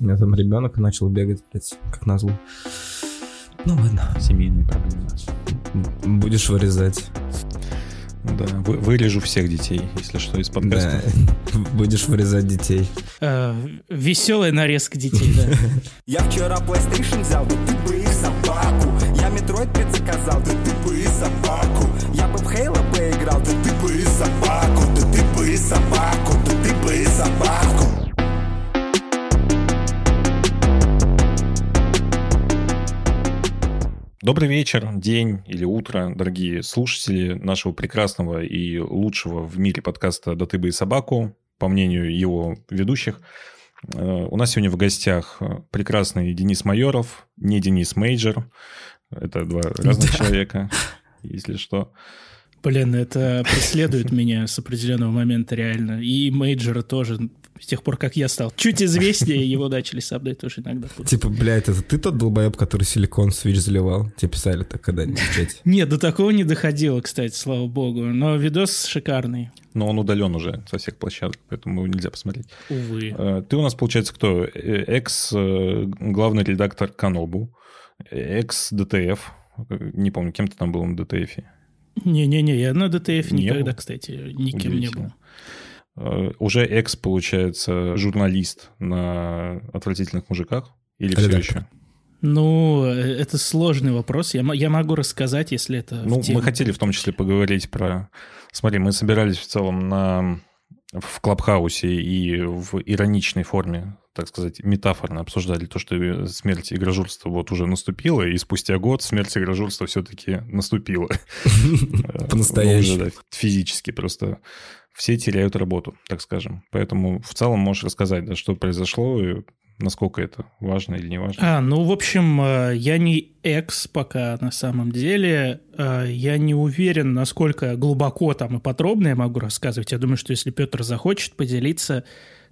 У меня там ребенок начал бегать, блядь, как назло. Ну ладно. Семейные проблемы. Будешь вырезать. Да, вы, вырежу всех детей, если что, из подкаста. Да. Будешь вырезать детей. Э, веселая нарезка детей, да. Я вчера PlayStation взял, да ты бы их собаку. Я Metroid предзаказал, да ты бы и собаку. Я бы в Halo поиграл, да ты бы и собаку. Да ты бы и собаку, да ты бы и собаку. Добрый вечер, день или утро, дорогие слушатели нашего прекрасного и лучшего в мире подкаста «Да ты бы и собаку», по мнению его ведущих. Э, У нас сегодня в гостях прекрасный Денис Майоров, не Денис Мейджор. Это два разных человека, если что. Блин, это преследует меня с определенного момента реально. И мейджора тоже. С тех пор, как я стал чуть известнее, его начали сабдать тоже иногда. Типа, блядь, это ты тот долбоеб, который silicon switch заливал? Тебе писали так когда-нибудь в чате? Нет, до такого не доходило, кстати, слава богу. Но видос шикарный. Но он удален уже со всех площадок, поэтому его нельзя посмотреть. Увы. Э, Ты у нас, получается, кто? Э, Экс-главный редактор Канобу, экс-DTF, не помню, кем ты там был на DTF е. Не-не-не, я на DTF Не никогда, был? кстати, никем не был. Э, Уже экс, получается, журналист на отвратительных мужиках? Или все Редактор. еще? Ну, э, это сложный вопрос. Я, я могу рассказать, если это Ну, в тему. мы хотели в том числе поговорить про... Смотри, мы собирались в целом на... в Clubhouse е и в ироничной форме, так сказать, метафорно обсуждали то, что смерть игрожурства вот уже наступила, и спустя год смерть игрожурства все-таки наступила. Э, По-настоящему. Физически просто все теряют работу, так скажем. Поэтому в целом можешь рассказать, да, что произошло и насколько это важно или не важно. А, ну, в общем, э, я не экс пока на самом деле. Э, Я не уверен, насколько глубоко там и подробно я могу рассказывать. Я думаю, что если Петр захочет поделиться,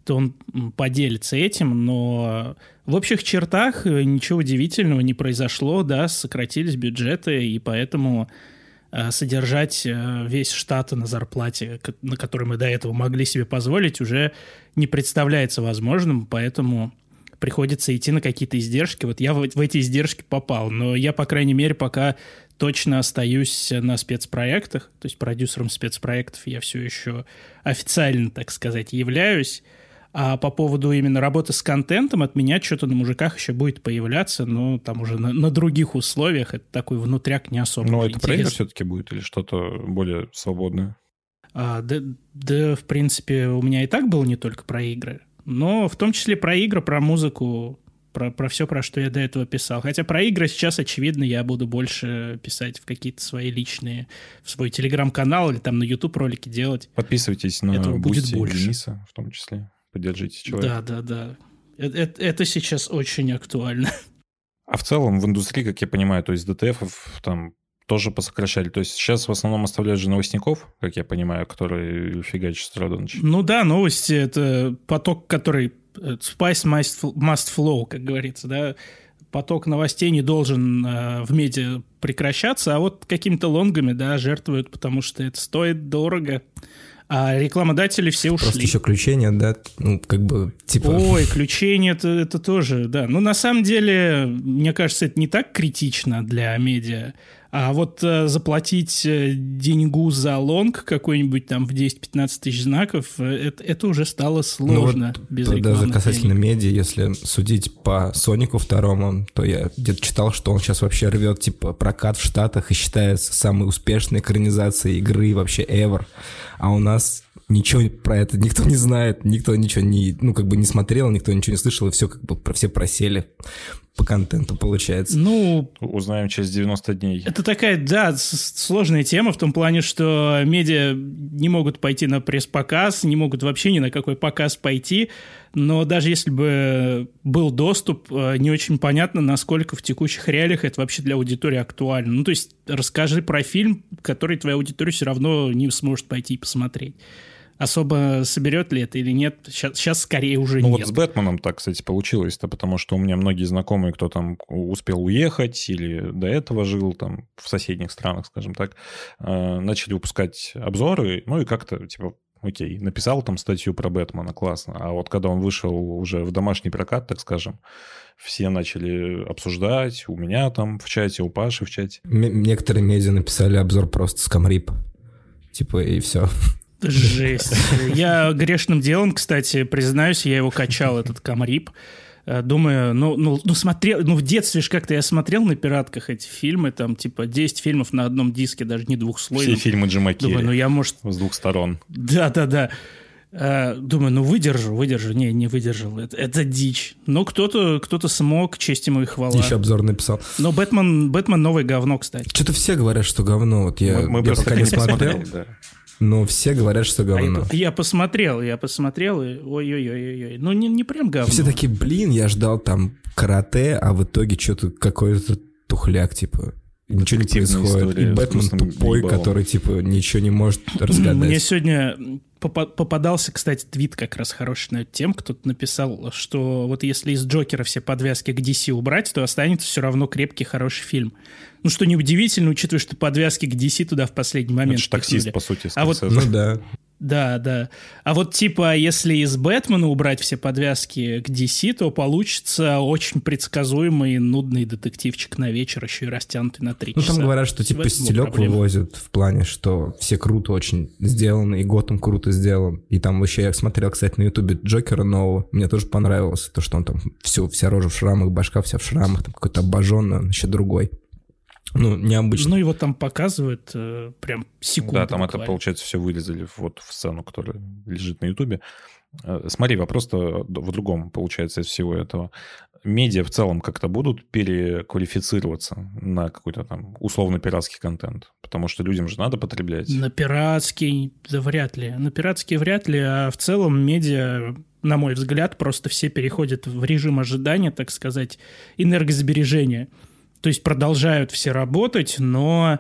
то он поделится этим, но в общих чертах э, ничего удивительного не произошло, да, сократились бюджеты, и поэтому содержать э, весь штат на зарплате, на который мы до этого могли себе позволить, уже не представляется возможным, поэтому приходится идти на какие-то издержки. Вот я в эти издержки попал, но я, по крайней мере, пока точно остаюсь на спецпроектах, то есть продюсером спецпроектов я все еще официально, так сказать, являюсь. А по поводу именно работы с контентом от меня что-то на мужиках еще будет появляться, но там уже на, на других условиях. Это такой внутряк не особо Но это про игры интересный. все-таки будет или что-то более свободное? А, да, да, в принципе, у меня и так было не только про игры, но в том числе про игры, про музыку, про, про все, про что я до этого писал. Хотя про игры сейчас, очевидно, я буду больше писать в какие-то свои личные, в свой телеграм-канал или там на YouTube ролики делать. Подписывайтесь на Этого будет больше. Дениса в том числе. Поддержите человека. Да, да, да. Э- э- Это, сейчас очень актуально. А в целом в индустрии, как я понимаю, то есть ДТФ там тоже посокращали. То есть сейчас в основном оставляют же новостников, как я понимаю, которые фигачат с утра до ночи. Ну да, новости — это поток, который... э, Spice must must flow, как говорится, да. Поток новостей не должен э, в медиа прекращаться, а вот какими-то лонгами, да, жертвуют, потому что это стоит дорого. А рекламодатели все ушли. Просто еще ключей нет, да? Ну, как бы, типа... Ой, ключение это, это тоже, да. Ну, на самом деле, мне кажется, это не так критично для медиа. А вот э, заплатить э, деньгу за лонг какой-нибудь там в 10-15 тысяч знаков, э, это, это уже стало Ну вот сложно без даже касательно денег. медиа, если судить по Сонику второму, то я где-то читал, что он сейчас вообще рвет, типа, прокат в Штатах и считается самой успешной экранизацией игры вообще ever. А у нас ничего про это никто не знает, никто ничего не, ну, как бы не смотрел, никто ничего не слышал, и все как бы про- все просели по контенту, получается. Ну, Узнаем через 90 дней. Это такая, да, сложная тема в том плане, что медиа не могут пойти на пресс-показ, не могут вообще ни на какой показ пойти, но даже если бы был доступ, э, не очень понятно, насколько в текущих реалиях это вообще для аудитории актуально. Ну, то есть расскажи про фильм, который твоя аудитория все равно не сможет пойти и посмотреть. Особо соберет ли это или нет, сейчас, скорее уже Ну нет. вот с Бэтменом так, кстати, получилось-то, потому что у меня многие знакомые, кто там успел уехать или до этого жил там в соседних странах, скажем так, э, начали выпускать обзоры, ну и как-то, типа, окей, написал там статью про Бэтмена, классно. А вот когда он вышел уже в домашний прокат, так скажем, все начали обсуждать, у меня там в чате, у Паши в чате. М- некоторые медиа написали обзор просто с камрип. Типа, и все. Жесть. Я грешным делом, кстати, признаюсь, я его качал, этот камрип. Э, думаю, ну, ну, ну, смотрел, ну, в детстве же как-то я смотрел на пиратках эти фильмы, там, типа, 10 фильмов на одном диске, даже не двухслойном. Все фильмы Джима Керри. Думаю, ну, я, может... С двух сторон. Да-да-да. Э, думаю, ну, выдержу, выдержу. Не, не выдержал. Это, это дичь. Но кто-то кто смог, честь ему и хвала. Еще обзор написал. Но Бэтмен, Бэтмен новое говно, кстати. Что-то все говорят, что говно. Вот я, Мы, мы я просто пока не смотрел. да. Но все говорят, что А говно. я, я посмотрел, я посмотрел, и ой-ой-ой-ой. Ну, не, не прям говно. Все такие, блин, я ждал там карате, а в итоге что-то какой-то тухляк, типа. Ничего не происходит. история И Бэтмен тупой, ебалом. который, типа, ничего не может разгадать. Мне сегодня попа- попадался, кстати, твит как раз хороший на эту тему. Кто-то написал, что вот если из Джокера все подвязки к DC убрать, то останется все равно крепкий, хороший фильм. Ну, что неудивительно, учитывая, что подвязки к DC туда в последний момент Это же таксист, по сути, А вот-. Ну да. Да, да. А вот типа, если из Бэтмена убрать все подвязки к DC, то получится очень предсказуемый и нудный детективчик на вечер, еще и растянутый на три Ну, часа. там говорят, что типа этом стилек проблема. вывозят в плане, что все круто очень сделаны, и Готэм круто сделан. И там еще я смотрел, кстати, на ютубе Джокера нового. Мне тоже понравилось то, что он там все, вся рожа в шрамах, башка вся в шрамах, там какой-то обожженный, он еще другой. Ну, необычно. Ну, его там показывают э, прям секунду. Да, там это, буквально. получается, все вырезали вот в сцену, которая лежит на Ютубе. Э, Смотри, вопрос-то в другом, получается, из всего этого. Медиа в целом как-то будут переквалифицироваться на какой-то там условно-пиратский контент? Потому что людям же надо потреблять. На пиратский, да вряд ли. На пиратский вряд ли, а в целом медиа, на мой взгляд, просто все переходят в режим ожидания, так сказать, энергосбережения. То есть продолжают все работать, но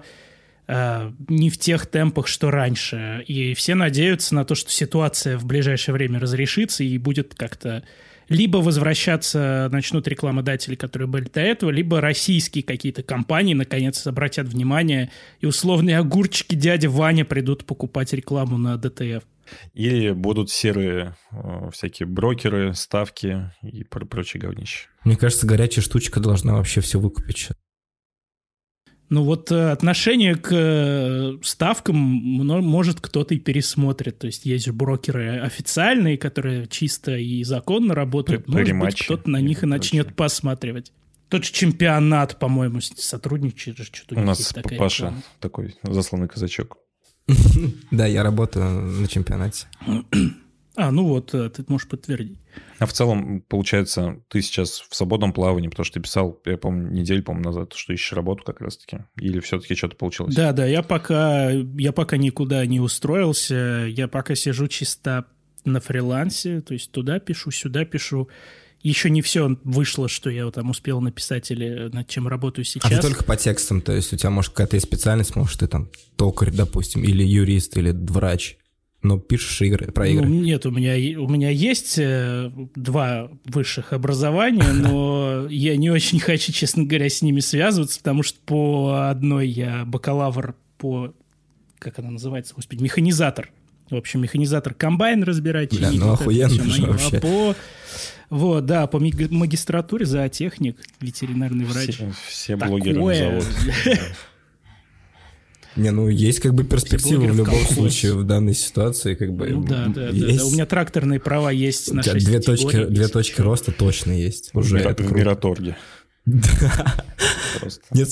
э, не в тех темпах, что раньше. И все надеются на то, что ситуация в ближайшее время разрешится и будет как-то либо возвращаться начнут рекламодатели, которые были до этого, либо российские какие-то компании наконец обратят внимание, и условные огурчики дядя Ваня придут покупать рекламу на ДТФ. Или будут серые э, всякие брокеры, ставки и пр- прочее говнище. Мне кажется, горячая штучка должна вообще все выкупить сейчас. Ну вот э, отношение к э, ставкам может кто-то и пересмотрит. То есть есть же брокеры официальные, которые чисто и законно работают. При- Может быть, кто-то на них и начнет прочее. посматривать. Тот же чемпионат, по-моему, сотрудничает. же, Что-то У них нас Паша реклама. такой засланный казачок. Да, я работаю на чемпионате. А, ну вот, э, ты можешь подтвердить. А в целом, получается, ты сейчас в свободном плавании, потому что ты писал, я помню, неделю, по-моему, назад, что ищешь работу как раз-таки. Или все-таки что-то получилось? Да, да, я пока, я пока никуда не устроился, я пока сижу чисто на фрилансе, то есть туда пишу, сюда пишу. Еще не все вышло, что я там успел написать или над чем работаю А сейчас. ты только по текстам, то есть у тебя, может, какая-то есть специальность, может, ты там токарь, допустим, или юрист, или врач. Но пишешь игры, про Ну, игры. нет, у меня, у меня есть э, два высших образования, но я не очень хочу, честно говоря, с ними связываться, потому что по одной я бакалавр по, как она называется, господи, механизатор. В общем, механизатор комбайн разбирать. Бля, ну вот охуенно же моё. вообще. А по, вот, да, по магистратуре зоотехник, ветеринарный врач. Все, все блогеры назовут. Да. Не, ну есть как бы перспектива блогеры в в любом колхоз. случае в данной ситуации, как бы. Ну да, да, да, есть. да. У меня тракторные права есть У на тебя 6 две точки, две точки роста точно есть. В Уже Мира- это в круто. Мираторге. Просто. Нет,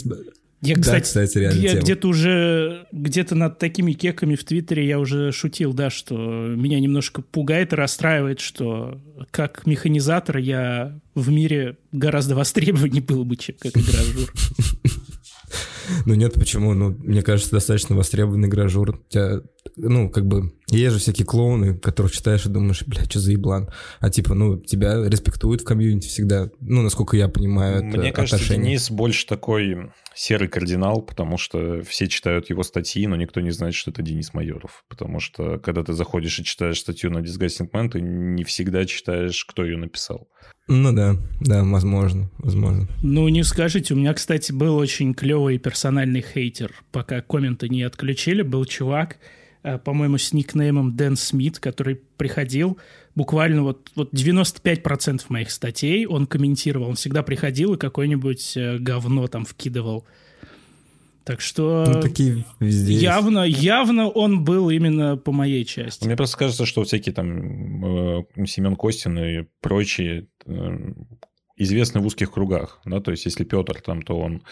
Я, Да, кстати, кстати, реально я где-то уже, где-то над такими кеками в Твиттере я уже шутил, да, что меня немножко пугает и расстраивает, что как механизатор я в мире гораздо востребованнее был бы, чем как игражур. Ну нет, почему? Ну, мне кажется, достаточно востребованный гражур. Тебя, ну, как бы, есть же всякие клоуны, которых читаешь и думаешь, бля, что за еблан? А типа, ну, тебя респектуют в комьюнити всегда. Ну, насколько я понимаю, это Мне кажется, отношение. Денис больше такой серый кардинал, потому что все читают его статьи, но никто не знает, что это Денис Майоров. Потому что, когда ты заходишь и читаешь статью на Disgusting Man, ты не всегда читаешь, кто ее написал. Ну да, да, возможно, возможно. Ну, не скажите, у меня, кстати, был очень клевый персональный хейтер. Пока комменты не отключили, был чувак, э, по-моему, с никнеймом Дэн Смит, который приходил буквально вот, вот 95% моих статей он комментировал. Он всегда приходил и какое-нибудь э, говно там вкидывал. Так что Ну, такие везде есть. явно, явно он был именно по моей части. Мне просто кажется, что всякие там э, Семен Костин и прочие э, известны в узких кругах, да, то есть если Петр там, то он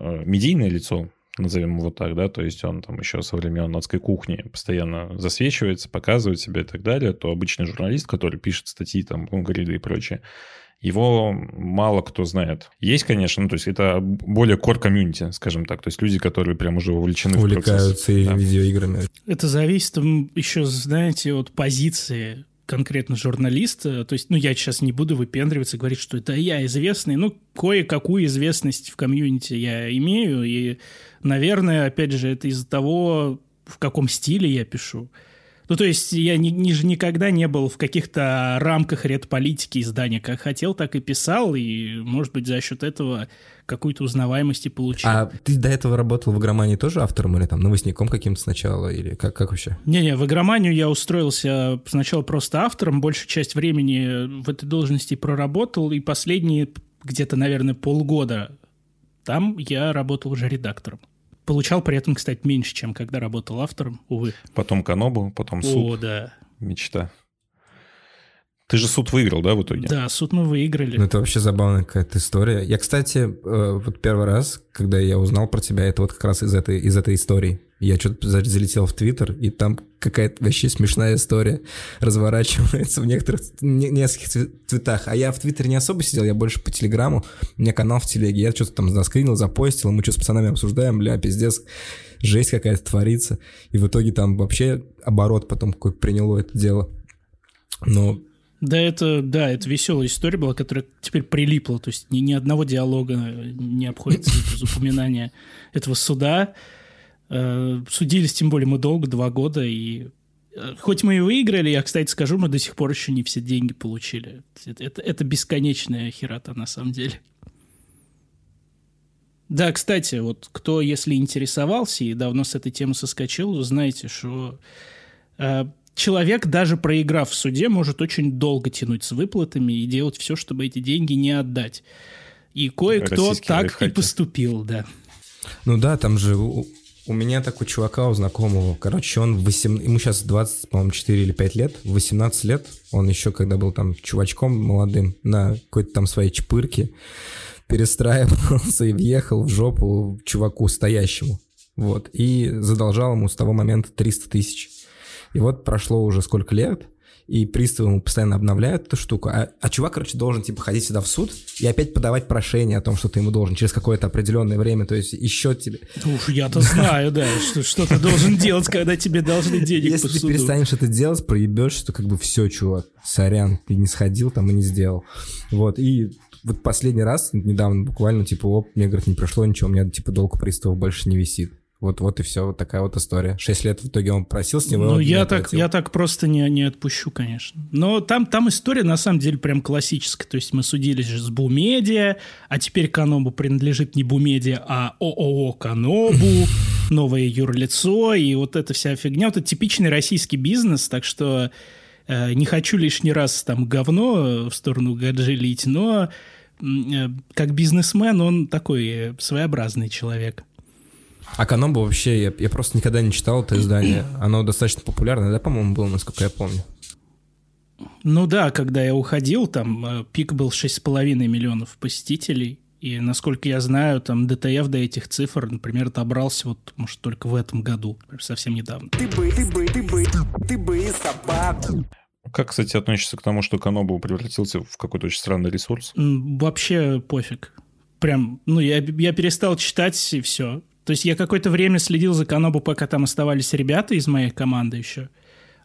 э, медийное лицо, назовем его так, да, то есть он там еще со времен адской кухни постоянно засвечивается, показывает себя и так далее, то обычный журналист, который пишет статьи там, гриды и прочее, его мало кто знает. Есть, конечно, ну, то есть это более core комьюнити, скажем так, то есть люди, которые прям уже вовлечены в Увлекаются процесс. и Да. видеоиграми. Это зависит еще, знаете, от позиции конкретно журналиста. То есть, ну, я сейчас не буду выпендриваться и говорить, что это я известный. Ну, кое-какую известность в комьюнити я имею. И, наверное, опять же, это из-за того, в каком стиле я пишу. Ну, то есть я ни, ни- никогда не был в каких-то рамках редполитики издания. Как хотел, так и писал, и, может быть, за счет этого какую-то узнаваемость и получил. А ты до этого работал в игромании тоже автором или там новостником каким-то сначала? Или как, как вообще? Не-не, в игроманию я устроился сначала просто автором, большую часть времени в этой должности проработал, и последние где-то, наверное, полгода там я работал уже редактором. Получал при этом, кстати, меньше, чем когда работал автором, увы. Потом Канобу, потом суд, О, да. мечта. Ты же суд выиграл, да, в итоге? Да, суд мы выиграли. Ну, это вообще забавная какая-то история. Я, кстати, э, вот первый раз, когда я узнал про тебя, это вот как раз из этой, из этой истории. Я что-то за- залетел в Твиттер, и там какая-то вообще смешная история разворачивается в некоторых, не- нескольких цве- цветах. А я в Твиттере не особо сидел, я больше по Телеграму. У меня канал в Телеге, я что-то там заскринил, запостил, мы что с пацанами обсуждаем, бля, пиздец, жесть какая-то творится. И в итоге там вообще оборот потом какой приняло это дело. Но Да, это, да, это веселая история была, которая теперь прилипла. То есть ни, ни одного диалога не обходится без упоминания этого суда. Э, Судились, тем более, мы долго, два года, и э, хоть мы и выиграли, я, кстати, скажу, мы до сих пор еще не все деньги получили. Это, это, это бесконечная херата, на самом деле. Да, кстати, вот кто, если интересовался и давно с этой темы соскочил, вы знаете, что э, человек, даже проиграв в суде, может очень долго тянуть с выплатами и делать все, чтобы эти деньги не отдать. И кое-кто Российские так и поступил, да. Ну да, там же у, у меня такой чувака, у знакомого, короче, он 8, ему сейчас 20, по-моему, 4 или 5 лет, в 18 лет, он еще, когда был там чувачком молодым, на какой-то там своей чпырке, перестраивался и въехал в жопу чуваку стоящему, вот, и задолжал ему с того момента 300 тысяч. И вот прошло уже сколько лет, и приставы ему постоянно обновляют эту штуку. А, а чувак, короче, должен, типа, ходить сюда в суд и опять подавать прошение о том, что ты ему должен через какое-то определенное время. То есть еще тебе... Уж я-то знаю, да, что, что ты должен делать, когда тебе должны денег Если ты перестанешь это делать, проебешь, то как бы все, чувак, сорян, ты не сходил там и не сделал. Вот, и вот последний раз, недавно буквально, типа, оп, мне, говорит, не прошло ничего, у меня, типа, долг приставов больше не висит. Вот, вот и все, вот такая вот история. Шесть лет в итоге он просил с него. и Ну, я так, я так просто не, не отпущу, конечно. Но там, там история, на самом деле, прям классическая. То есть мы судились же с Бумедиа, а теперь Канобу принадлежит не Бумедиа, а ООО Канобу, новое юрлицо, и вот эта вся фигня. Вот это типичный российский бизнес, так что э, не хочу лишний раз там говно в сторону Гаджи лить, но э, как бизнесмен он такой э, своеобразный человек. А Канобу вообще, я, я просто никогда не читал это издание. Оно достаточно популярное, да, по-моему, было, насколько я помню. Ну да, когда я уходил, там э, пик был 6,5 миллионов посетителей. И, насколько я знаю, там ДТФ до этих цифр, например, добрался вот, может, только в этом году, совсем недавно. Ты бы, ты бы, ты бы, ты бы и собаку. Как, кстати, относишься к тому, что Канобу превратился в какой-то очень странный ресурс? Вообще пофиг. Прям, ну, я, я перестал читать, и все. То есть я какое-то время следил за Канобу, пока там оставались ребята из моей команды еще.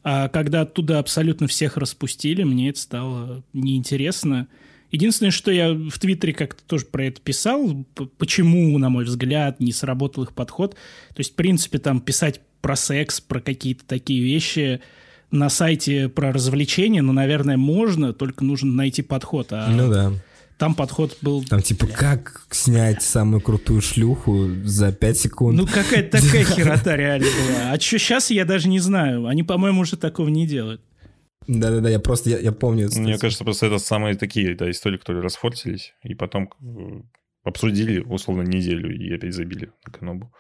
А когда оттуда абсолютно всех распустили, мне это стало неинтересно. Единственное, что я в Твиттере как-то тоже про это писал, почему, на мой взгляд, не сработал их подход. То есть, в принципе, там писать про секс, про какие-то такие вещи на сайте про развлечения, ну, наверное, можно, только нужно найти подход. А Ну да. Там подход был... Там типа, как снять самую крутую шлюху за 5 секунд? Ну, какая-то такая херота реально была. А что сейчас, я даже не знаю. Они, по-моему, уже такого не делают. Да-да-да, я просто, я, я помню. Мне кажется, просто это самые такие да, истории, которые расфортились, и потом э, обсудили, условно, неделю и опять забили на Канобу.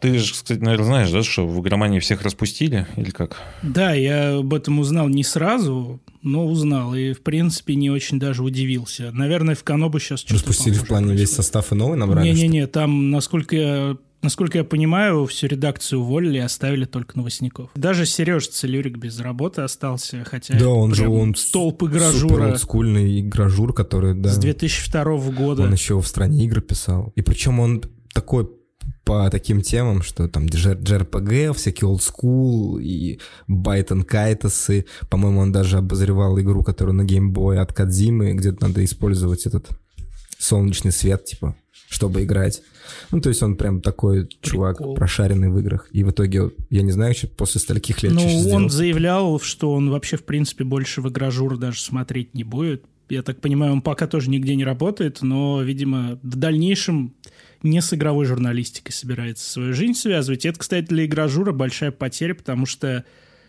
Ты же, кстати, наверное, знаешь, да, что в игромании всех распустили, или как? Да, я об этом узнал не сразу, но узнал, и, в принципе, не очень даже удивился. Наверное, в Канобу сейчас что-то Распустили в плане весь состав и новый набрали? Не-не-не, там, насколько я Насколько я понимаю, всю редакцию уволили и оставили только новостников. Даже Сереж Целюрик без работы остался, хотя... Да, он же он столб игражура. Супер игражур, который, да... С 2002 года. Он еще в стране игр писал. И причем он такой по таким темам, что там JRPG, всякие school и Байтон Кайтасы. По-моему, он даже обозревал игру, которую на Boy от Кадзимы, где надо использовать этот солнечный свет, типа, чтобы играть. Ну, то есть он прям такой Прикол. чувак, прошаренный в играх. И в итоге, я не знаю, после стольких лет Ну, он сделал. заявлял, что он вообще, в принципе, больше в игражур даже смотреть не будет. Я так понимаю, он пока тоже нигде не работает, но, видимо, в дальнейшем не с игровой журналистикой собирается свою жизнь связывать. И это, кстати, для игражура большая потеря, потому что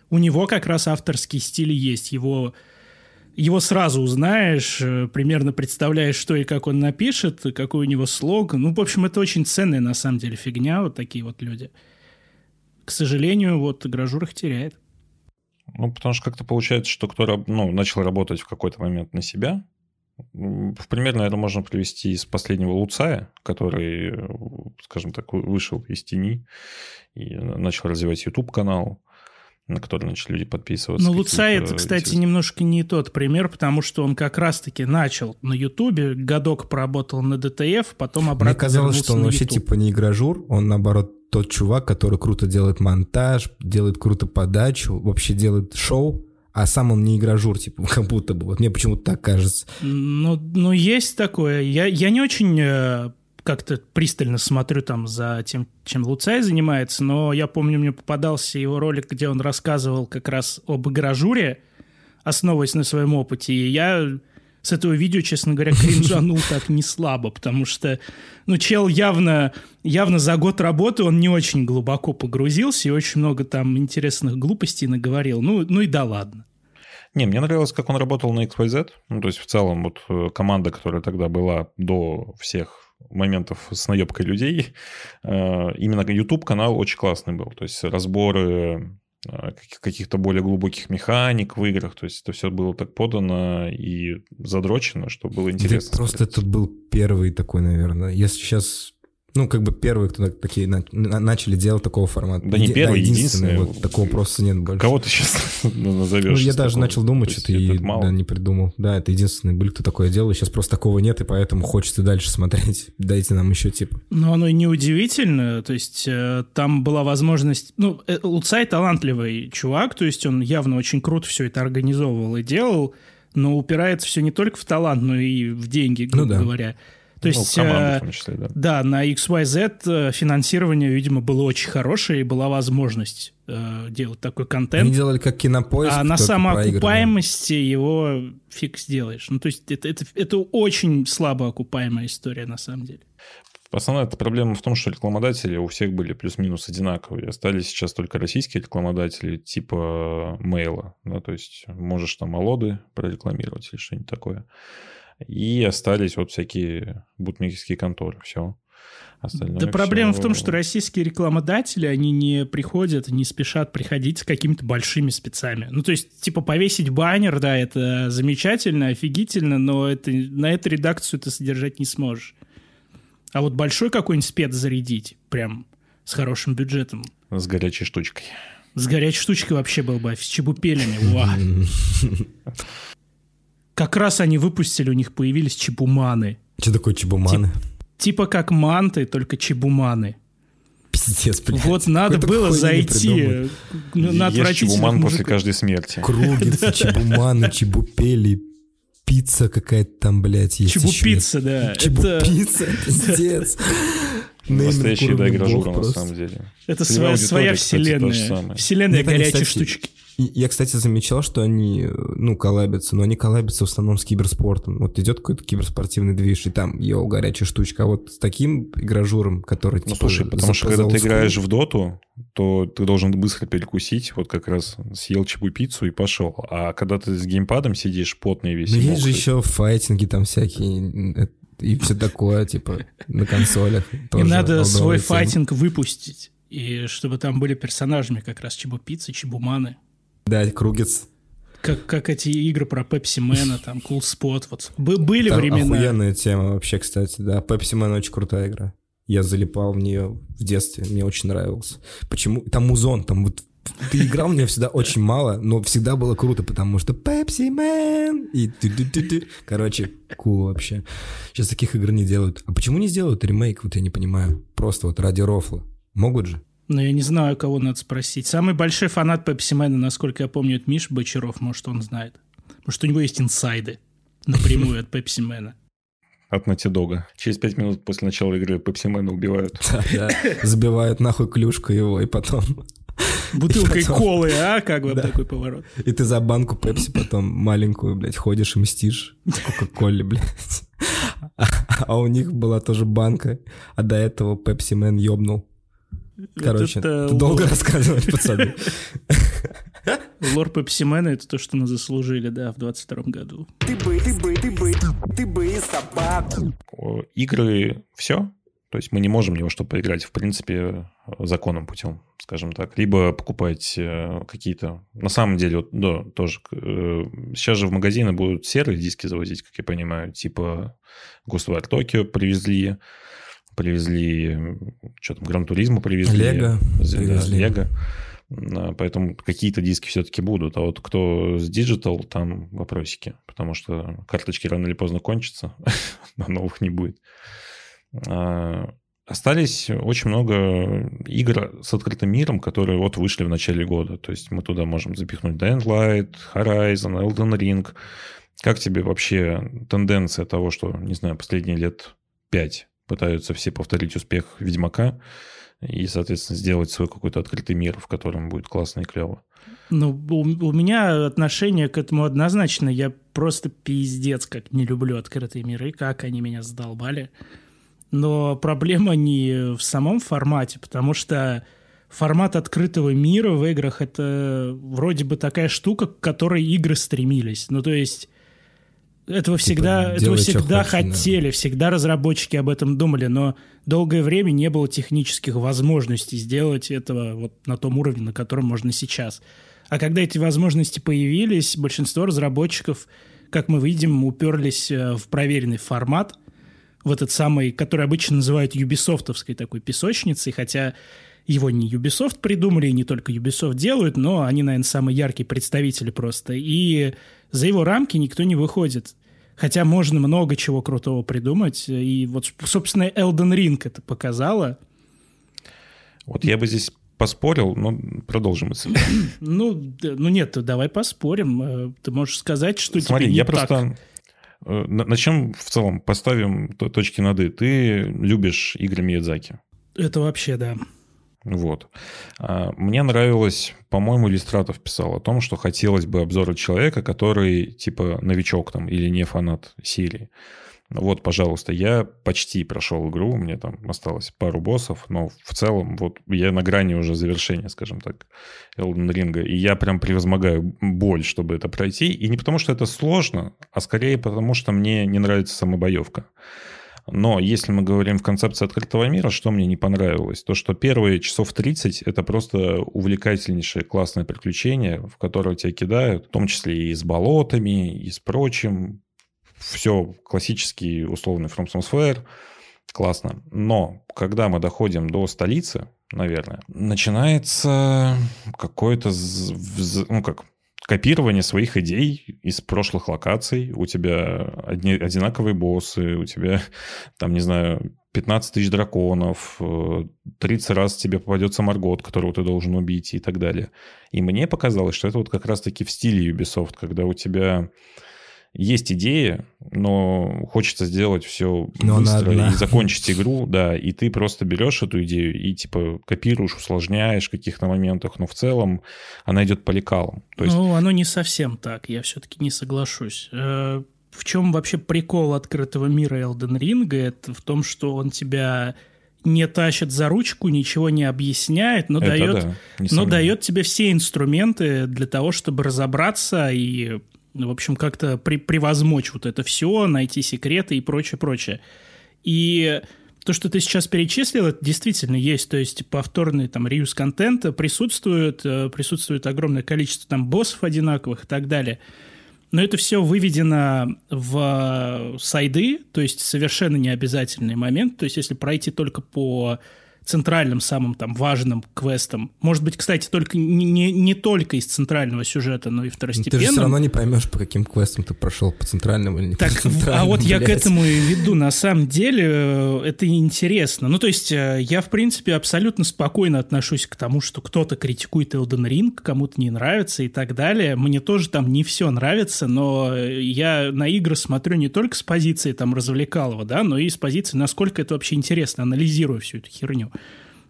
у него как раз авторский стиль есть. Его его сразу узнаешь, э, примерно представляешь, что и как он напишет, какой у него слог. Ну, в общем, это очень ценная на самом деле фигня, вот такие вот люди. К сожалению, вот Гражур их теряет. Ну, потому что как-то получается, что кто ну, начал работать в какой-то момент на себя. В пример, наверное, можно привести из последнего Луцая, который, скажем так, вышел из тени и начал развивать YouTube-канал на который начали люди подписываться. Ну, Луцай это, кстати, немножко не тот пример, потому что он как раз-таки начал на Ютубе, годок поработал на ДТФ, потом обратно Мне казалось, что он вообще типа не игражур, он наоборот тот чувак, который круто делает монтаж, делает круто подачу, вообще делает шоу, а сам он не игражур, типа, как будто бы. Вот мне почему-то так кажется. Ну, ну есть такое. Я, я не очень э, как-то пристально смотрю там за тем, чем Луцай занимается, но я помню, мне попадался его ролик, где он рассказывал как раз об игражуре, основываясь на своем опыте, и я с этого видео, честно говоря, кринжанул так не слабо, потому что, ну, чел явно, явно за год работы он не очень глубоко погрузился и очень много там интересных глупостей наговорил. Ну, ну и да ладно. Не, мне нравилось, как он работал на XYZ. Ну, то есть, в целом, вот э, команда, которая тогда была до всех моментов с наебкой людей, э, именно YouTube-канал очень классный был. То есть разборы э, каких-то более глубоких механик в играх. То есть это все было так подано и задрочено, что было интересно. Да просто это был первый такой, наверное. Если сейчас ну, как бы первые, кто такие на, начали делать такого формата. Да не Еди, первый, да, единственный. Вот, такого просто нет больше. Кого ты сейчас назовешь? Ну, я даже такого? начал думать, что-то и да, не придумал. Да, это единственный были, кто такое делал. Сейчас просто такого нет, и поэтому хочется дальше смотреть. Дайте нам еще типа. Ну, оно и неудивительно. То есть э, там была возможность... Ну, э, Луцай талантливый чувак, то есть он явно очень круто все это организовывал и делал, но упирается все не только в талант, но и в деньги, грубо ну, да. говоря. То ну, есть, команду, э, в том числе, да. да, на XYZ э, финансирование, видимо, было очень хорошее, и была возможность э, делать такой контент. Они делали как кинопоиск. А на самоокупаемости его фиг сделаешь. Ну, то есть, это, это, это очень слабо окупаемая история, на самом деле. Основная эта проблема в том, что рекламодатели у всех были плюс-минус одинаковые. Остались сейчас только российские рекламодатели типа мейла. Да, то есть можешь там Алоды прорекламировать или что-нибудь такое. И остались вот всякие бутмекерские конторы. Все. Остальное да проблема в том, что российские рекламодатели, они не приходят, не спешат приходить с какими-то большими спецами. Ну, то есть, типа, повесить баннер, да, это замечательно, офигительно, но это, на эту редакцию ты содержать не сможешь. А вот большой какой-нибудь спец зарядить, прям с хорошим бюджетом. С горячей штучкой. С горячей штучкой вообще был бы, с чебупелями, ва. Как раз они выпустили, у них появились чебуманы. Что такое чебуманы? Тип, типа как манты, только чебуманы. Пиздец, блядь. Вот надо было зайти на отвратительных чебуман после каждой смерти. Круги, чебуманы, чебупели, пицца какая-то там, блядь, есть Чебупицца, да. Чебупицца, пиздец. Настоящая да, игрожура, на самом деле. Это своя, своя аудитория, кстати, вселенная. Вселенная Нет, они, горячих кстати, штучек. И Я, кстати, замечал, что они, ну, коллабятся, но они коллабятся в основном с киберспортом. Вот идет какой-то киберспортивный движ, и там, йоу, горячая штучка. А вот с таким игрожуром, который, Ну, типа, слушай, потому что когда ты играешь в доту, то ты должен быстро перекусить, вот как раз съел чебупиццу и пошел. А когда ты с геймпадом сидишь, потный весь. Ну, есть же еще файтинги там всякие, э, и все такое, типа, на консолях. И тоже надо свой тема. файтинг выпустить. И чтобы там были персонажами как раз Чебупицы, Чебуманы. Да, Кругец. Как, как эти игры про Пепси Мэна, там, Cool Spot. Вот. Бы- были Там времена. охуенная тема вообще, кстати, да. Pepsi Man очень крутая игра. Я залипал в нее в детстве, мне очень нравилось. Почему? Там музон, там вот ты играл в нее всегда очень мало, но всегда было круто, потому что Pepsi Man и ту-ту-ту-ту. Короче, кул вообще. Сейчас таких игр не делают. А почему не сделают ремейк, вот я не понимаю. Просто вот ради рофла. Могут же? Но я не знаю, кого надо спросить. Самый большой фанат Пепси Мэна, насколько я помню, это Миш Бочаров. Может, он знает. Может, у него есть инсайды напрямую от Пепси Мэна. От Dog. Через пять минут после начала игры Пепси Мэна убивают. Да, да. Забивают нахуй клюшку его, и потом... Бутылкой Потом- колы, а? Как вам Да. такой поворот? И ты за банку Пепси потом маленькую, блядь, ходишь и мстишь Кока-Коле, блядь. А, а у них была тоже банка, а до этого Пепси Мэн ёбнул. Короче, это долго рассказывать, пацаны. Лор Пепси Мэна — это то, что мы заслужили, да, в 22 году. Ты бы, ты бы, ты бы, ты бы. О, Игры все. То есть мы не можем во что поиграть, в принципе, законным путем, скажем так. Либо покупать э, какие-то... На самом деле, вот, да, тоже... э, сейчас же в магазины будут серые диски завозить, как я понимаю. Типа Ghostwire Tokyo привезли, привезли... Что там, Гран Туризма привезли. Лего Да, привезли. Лего. А, Поэтому какие-то диски все-таки будут. А вот кто с Digital, там вопросики. Потому что карточки рано или поздно кончатся, а новых не будет. А, Остались очень много игр с открытым миром, которые вот вышли в начале года. То есть мы туда можем запихнуть Dying Light, Horizon, Elden Ring. Как тебе вообще тенденция того, что, не знаю, последние лет пять пытаются все повторить успех Ведьмака и, соответственно, сделать свой какой-то открытый мир, в котором будет классно и клево? Ну, у, у меня отношение к этому однозначно. Я просто пиздец как не люблю открытые миры, как они меня задолбали. Но проблема не в самом формате, потому что формат открытого мира в играх это вроде бы такая штука, к которой игры стремились. Ну, то есть этого всегда, этого всегда хочешь, да. хотели, всегда разработчики об этом думали, но долгое время не было технических возможностей сделать этого вот на том уровне, на котором можно сейчас. А когда эти возможности появились, большинство разработчиков, как мы видим, уперлись э, в проверенный формат, в этот самый, который обычно называют юбисофтовской такой песочницей, хотя его не Ubisoft придумали, и не только Ubisoft делают, но они, наверное, самые яркие представители просто. И за его рамки никто не выходит. Хотя можно много чего крутого придумать. И вот, собственно, Elden Ring это показало. Вот я бы здесь поспорил, но продолжим мысль. Ну, ну нет, давай поспорим. Э, Ты можешь сказать, что Смотри, тебе не я так. просто... э, на- Начнем в целом, поставим то- точки над «и». Ты любишь игры Миядзаки. Это вообще, да. Вот. А, Мне нравилось, по-моему, иллюстратор писал о том, что хотелось бы обзора человека, который типа новичок там или не фанат серии. Вот, пожалуйста, я почти прошел игру, мне там осталось пару боссов, но в целом вот я на грани уже завершения, скажем так, Elden Ring, и я прям превозмогаю боль, чтобы это пройти, и не потому что это сложно, а скорее потому что мне не нравится сама боевка. Но если мы говорим в концепции открытого мира, что мне не понравилось? То, что первые часов 30 это просто увлекательнейшее классное приключение, в которое тебя кидают, в том числе и с болотами, и с прочим. Все классический условный From Software. Классно. Но когда мы доходим до столицы, наверное, начинается какое-то, ну как, копирование своих идей из прошлых локаций. У тебя одни, одинаковые боссы, у тебя, там, не знаю, 15 тысяч драконов, э, 30 раз тебе попадется Маргот, которого ты должен убить и так далее. И мне показалось, что это вот как раз-таки в стиле Ubisoft, когда у тебя есть идея, но хочется сделать все Но быстро и закончить игру, да, и ты просто берешь эту идею и типа копируешь, усложняешь в каких-то моментах, но в целом она идет по лекалам. То есть Ну, оно не совсем так, я все-таки не соглашусь. Э, В чем вообще прикол открытого мира Elden Ring? Это в том, что он тебя не тащит за ручку, ничего не объясняет, но это дает, да, но дает тебе все инструменты для того, чтобы разобраться и, в общем, как-то при- превозмочь вот это все, найти секреты и прочее, прочее. И то, что ты сейчас перечислил, это действительно есть, то есть повторный там реюз контента присутствует, э, присутствует огромное количество там боссов одинаковых и так далее. Но это все выведено в сайды, то есть совершенно необязательный момент. То есть если пройти только по центральным самым там важным квестам, может быть, кстати, только не, не, не только из центрального сюжета, но и Ну, Ты второстепенным. же все равно не поймешь, по каким квестам ты прошел, по центральному или не Так, по центральному. а вот я к блядь. этому и веду. На самом деле э, это интересно. Ну, то есть э, я, в принципе, абсолютно спокойно отношусь к тому, что кто-то критикует Elden Ring, кому-то не нравится и так далее. Мне тоже там не все нравится, но э, я на игры смотрю не только с позиции там развлекалого, да, но и с позиции, насколько это вообще интересно, анализирую всю эту херню.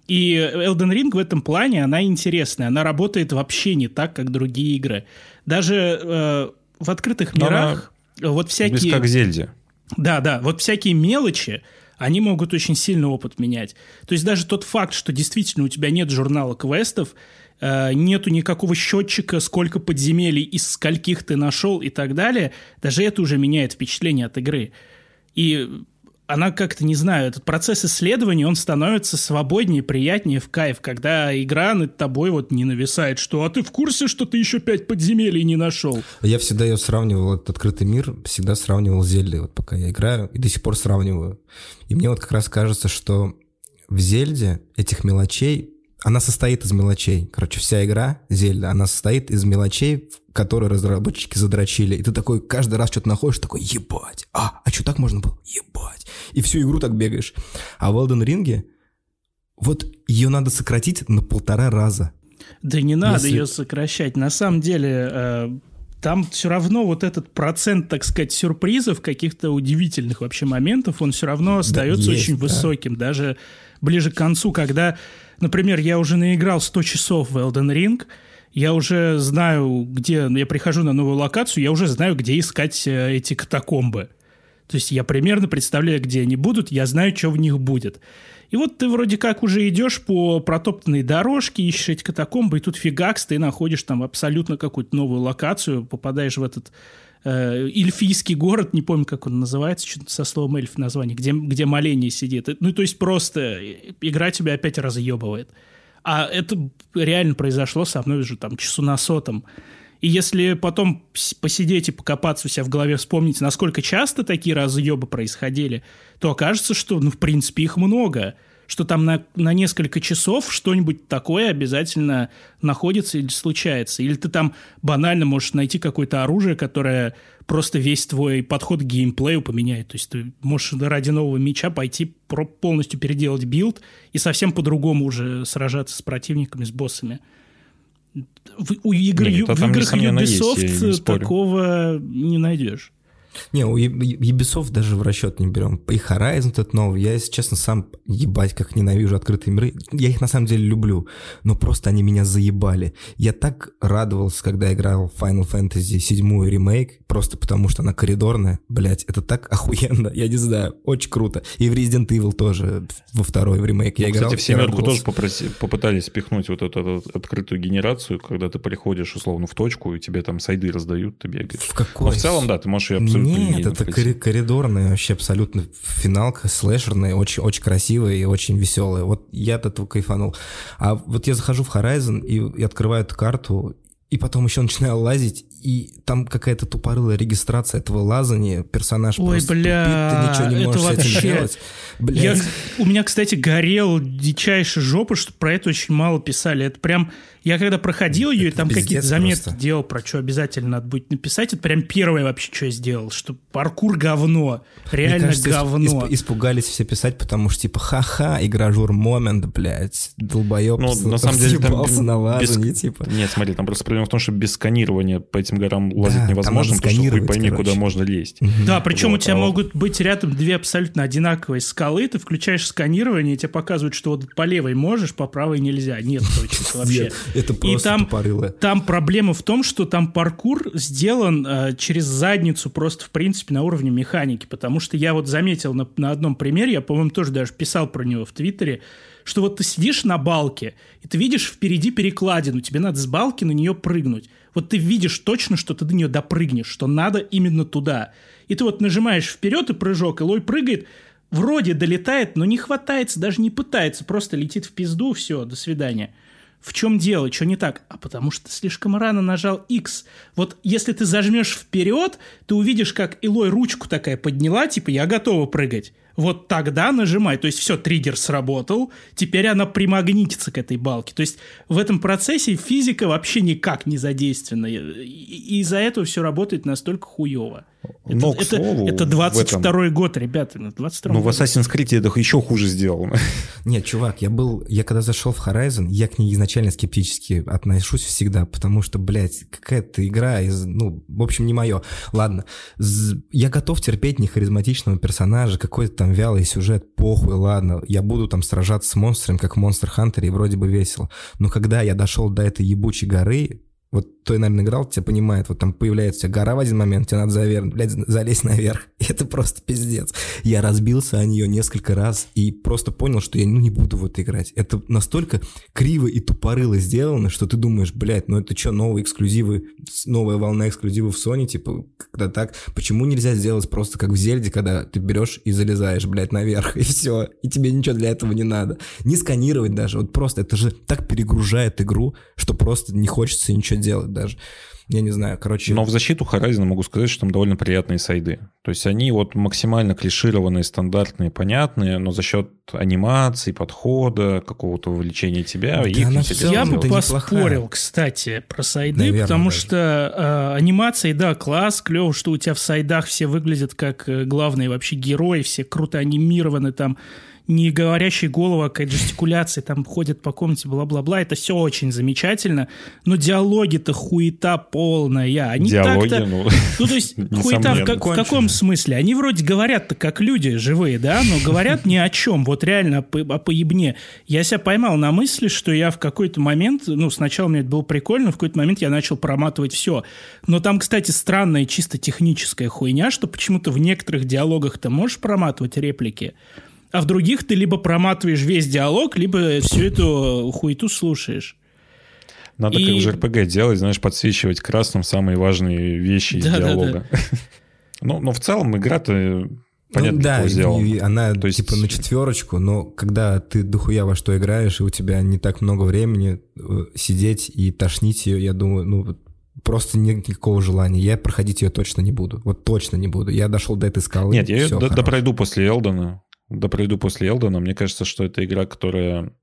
И Elden Ring в этом плане, она интересная. Она работает вообще не так, как другие игры. Даже э, в открытых Но она мирах вот всякие... Близка к Зельде. Да, да, вот всякие мелочи, они могут очень сильно опыт менять. То есть даже тот факт, что действительно у тебя нет журнала квестов, э, нету никакого счетчика, сколько подземелий из скольких ты нашел и так далее, даже это уже меняет впечатление от игры. И она как-то, не знаю, этот процесс исследования, он становится свободнее, приятнее в кайф, когда игра над тобой вот не нависает, что «а ты в курсе, что ты еще пять подземелий не нашел?» Я всегда ее сравнивал, этот открытый мир, всегда сравнивал с Зельдой, вот пока я играю, и до сих пор сравниваю. И мне вот как раз кажется, что в Зельде этих мелочей, она состоит из мелочей. Короче, вся игра Зельда, она состоит из мелочей, которые разработчики задрочили. И ты такой каждый раз что-то находишь, такой, ебать, а, а что так можно было? Ебать. И всю игру так бегаешь. А в Elden Ring вот ее надо сократить на полтора раза. Да не надо Если- ее сокращать. На самом деле, э, там все равно вот этот процент, так сказать, сюрпризов, каких-то удивительных вообще моментов, он все равно остается есть, очень да. высоким. Даже ближе к концу, когда, например, я уже наиграл 100 часов в Elden Ring, я уже знаю, где... Я прихожу на новую локацию, я уже знаю, где искать э, эти катакомбы. То есть я примерно представляю, где они будут, я знаю, что в них будет. И вот ты вроде как уже идешь по протоптанной дорожке, ищешь эти катакомбы, и тут фигакс, ты находишь там абсолютно какую-то новую локацию, попадаешь в этот э, эльфийский город, не помню, как он называется, что-то со словом эльф название, где, где моление сидит. Ну, то есть просто э, игра тебя опять разъебывает. А это реально произошло со мной уже там часу на сотом. И если потом посидеть и покопаться у себя в голове, вспомнить, насколько часто такие разъебы происходили, то окажется, что, ну, в принципе, их много. Что там на, на несколько часов что-нибудь такое обязательно находится или случается. Или ты там банально можешь найти какое-то оружие, которое просто весь твой подход к геймплею поменяет. То есть ты можешь ради нового меча пойти полностью переделать билд и совсем по-другому уже сражаться с противниками, с боссами. В, у игр, Не, ю- это в играх есть, Ubisoft спорю. такого не найдешь. Не, у Ubisoft даже в расчет не берем. И Horizon этот новый, я, если честно, сам ебать как ненавижу открытые миры. Я их на самом деле люблю, но просто они меня заебали. Я так радовался, когда играл в Final Fantasy 7 ремейк, просто потому что она коридорная. Блять, это так охуенно, я не знаю, очень круто. И в Resident Evil тоже во второй в ремейк я Ну, играл. Кстати, в семерку тоже попроси- попытались спихнуть вот эту, эту открытую генерацию, когда ты приходишь условно в точку, и тебе там сайды раздают, ты бегаешь. В какой? Но в целом, да, ты можешь ее абсолютно Нет, это коридорная, вообще абсолютно финалка, слэшерная, очень, очень красивая и очень веселая. Вот я от этого кайфанул. А вот я захожу в Horizon и, и открываю эту карту, и потом еще начинаю лазить, и там какая-то тупорылая регистрация этого лазания, персонаж Ой, просто бля, тупит, ты ничего не можешь с этим вообще- делать. Я, Блядь. у меня, кстати, горел дичайшая жопа, что про это очень мало писали. Это прям... Я когда проходил ее, и Это там пиздец какие-то заметки просто. делал, про что обязательно надо будет написать, это прям первое вообще, что я сделал, что паркур говно. Мне Реально кажется, исп- говно. исп- испугались все писать, потому что типа ха-ха, игра жур момент, блядь, долбоеб Ну, на самом деле, там на без- лазанье, типа. Нет, смотри, там просто проблема в том, что без сканирования по, этим горам лазить Да, там невозможно, потому что хуй пойми, короче. куда можно лезть. Да, причем Вот, у тебя а вот- могут быть рядом две абсолютно одинаковые скалы, ты включаешь сканирование, и тебе показывают, что вот по левой можешь, по правой нельзя. Нет точек вообще. Это просто И там, тупорыло. там проблема в том, что там паркур сделан э, через задницу просто, в принципе, на уровне механики. Потому что я вот заметил на, на одном примере, я, по-моему, тоже даже писал про него в Твиттере, что вот ты сидишь на балке, и ты видишь впереди перекладину, тебе надо с балки на нее прыгнуть. Вот ты видишь точно, что ты до нее допрыгнешь, что надо именно туда. И ты вот нажимаешь вперед и прыжок, и лой прыгает, вроде долетает, но не хватается, даже не пытается, просто летит в пизду, все, до свидания. В чем дело, что не так? А потому что ты слишком рано нажал X. Вот если ты зажмешь вперед, ты увидишь, как Илой ручку такая подняла, типа я готова прыгать. Вот тогда нажимай. То есть все, триггер сработал, теперь она примагнитится к этой балке. То есть в этом процессе физика вообще никак не задействована. И, из-за этого все работает настолько хуево. Это, Но, к это, слову, это в 22 год, ребята. ну, 22 Ну, в. Assassin's Creed это еще хуже сделано. Нет, чувак, я был, я когда зашел в Horizon, я к ней изначально скептически отношусь всегда, потому что, блядь, какая-то игра из, ну, в общем, не мое. Ладно, я готов терпеть нехаризматичного персонажа, какой-то там вялый сюжет, похуй, ладно, я буду там сражаться с монстрами, как в Monster Hunter, и вроде бы весело. Но когда я дошел до этой ебучей горы, вот кто, наверное, играл, тебя понимает, вот там появляется гора в один момент, тебе надо завернуть, блядь, залезть наверх. И это просто пиздец. Я разбился о нее несколько раз и просто понял, что я ну, не буду в это играть. Это настолько криво и тупорыло сделано, что ты думаешь, блядь, ну это что, новые эксклюзивы, новая волна эксклюзивов в Sony, типа, когда так, почему нельзя сделать просто как в Зельде, когда ты берешь и залезаешь, блядь, наверх, и все, и тебе ничего для этого не надо. Не сканировать даже, вот просто, это же так перегружает игру, что просто не хочется ничего делать даже. Я не знаю, короче... Но в защиту Horizon могу сказать, что там довольно приятные сайды. То есть они вот максимально клишированные, стандартные, понятные, но за счет анимации, подхода, какого-то увлечения тебя, Да их она в Я бы поспорил, неплохая. кстати, про сайды, Наверное, потому даже. что э, анимации, да, класс, клево, что у тебя в сайдах все выглядят как э, главные вообще герои, все круто анимированы, там не говорящие головы, а какая-то жестикуляция, там ходят по комнате, бла-бла-бла, это все очень замечательно, но диалоги-то хуета полная, они Диалоги, так-то... ну, Ну, то есть, хуета в, как- в каком смысле? Они вроде говорят-то как люди живые, да, но говорят ни о чем, вот реально о, по- о поебне. Я себя поймал на мысли, что я в какой-то момент, ну, сначала мне это было прикольно, в какой-то момент я начал проматывать все. Но там, кстати, странная чисто техническая хуйня, что почему-то в некоторых диалогах ты можешь проматывать реплики, а в других ты либо проматываешь весь диалог, либо всю эту хуету слушаешь. Надо И- как в РПГ делать, знаешь, подсвечивать красным самые важные вещи из Да, да, да. диалога. Ну, но в целом игра-то понятно, ну, да, сделана. и она То есть- типа на четверочку, но когда ты дохуя во что играешь, и у тебя не так много времени э, сидеть и тошнить ее, я думаю, ну, вот просто нет никакого желания. Я проходить ее точно не буду. Вот точно не буду. Я дошел до этой скалы. Нет, я ее до- допройду после Элдона. Допройду после Элдона. Мне кажется, что это игра, которая...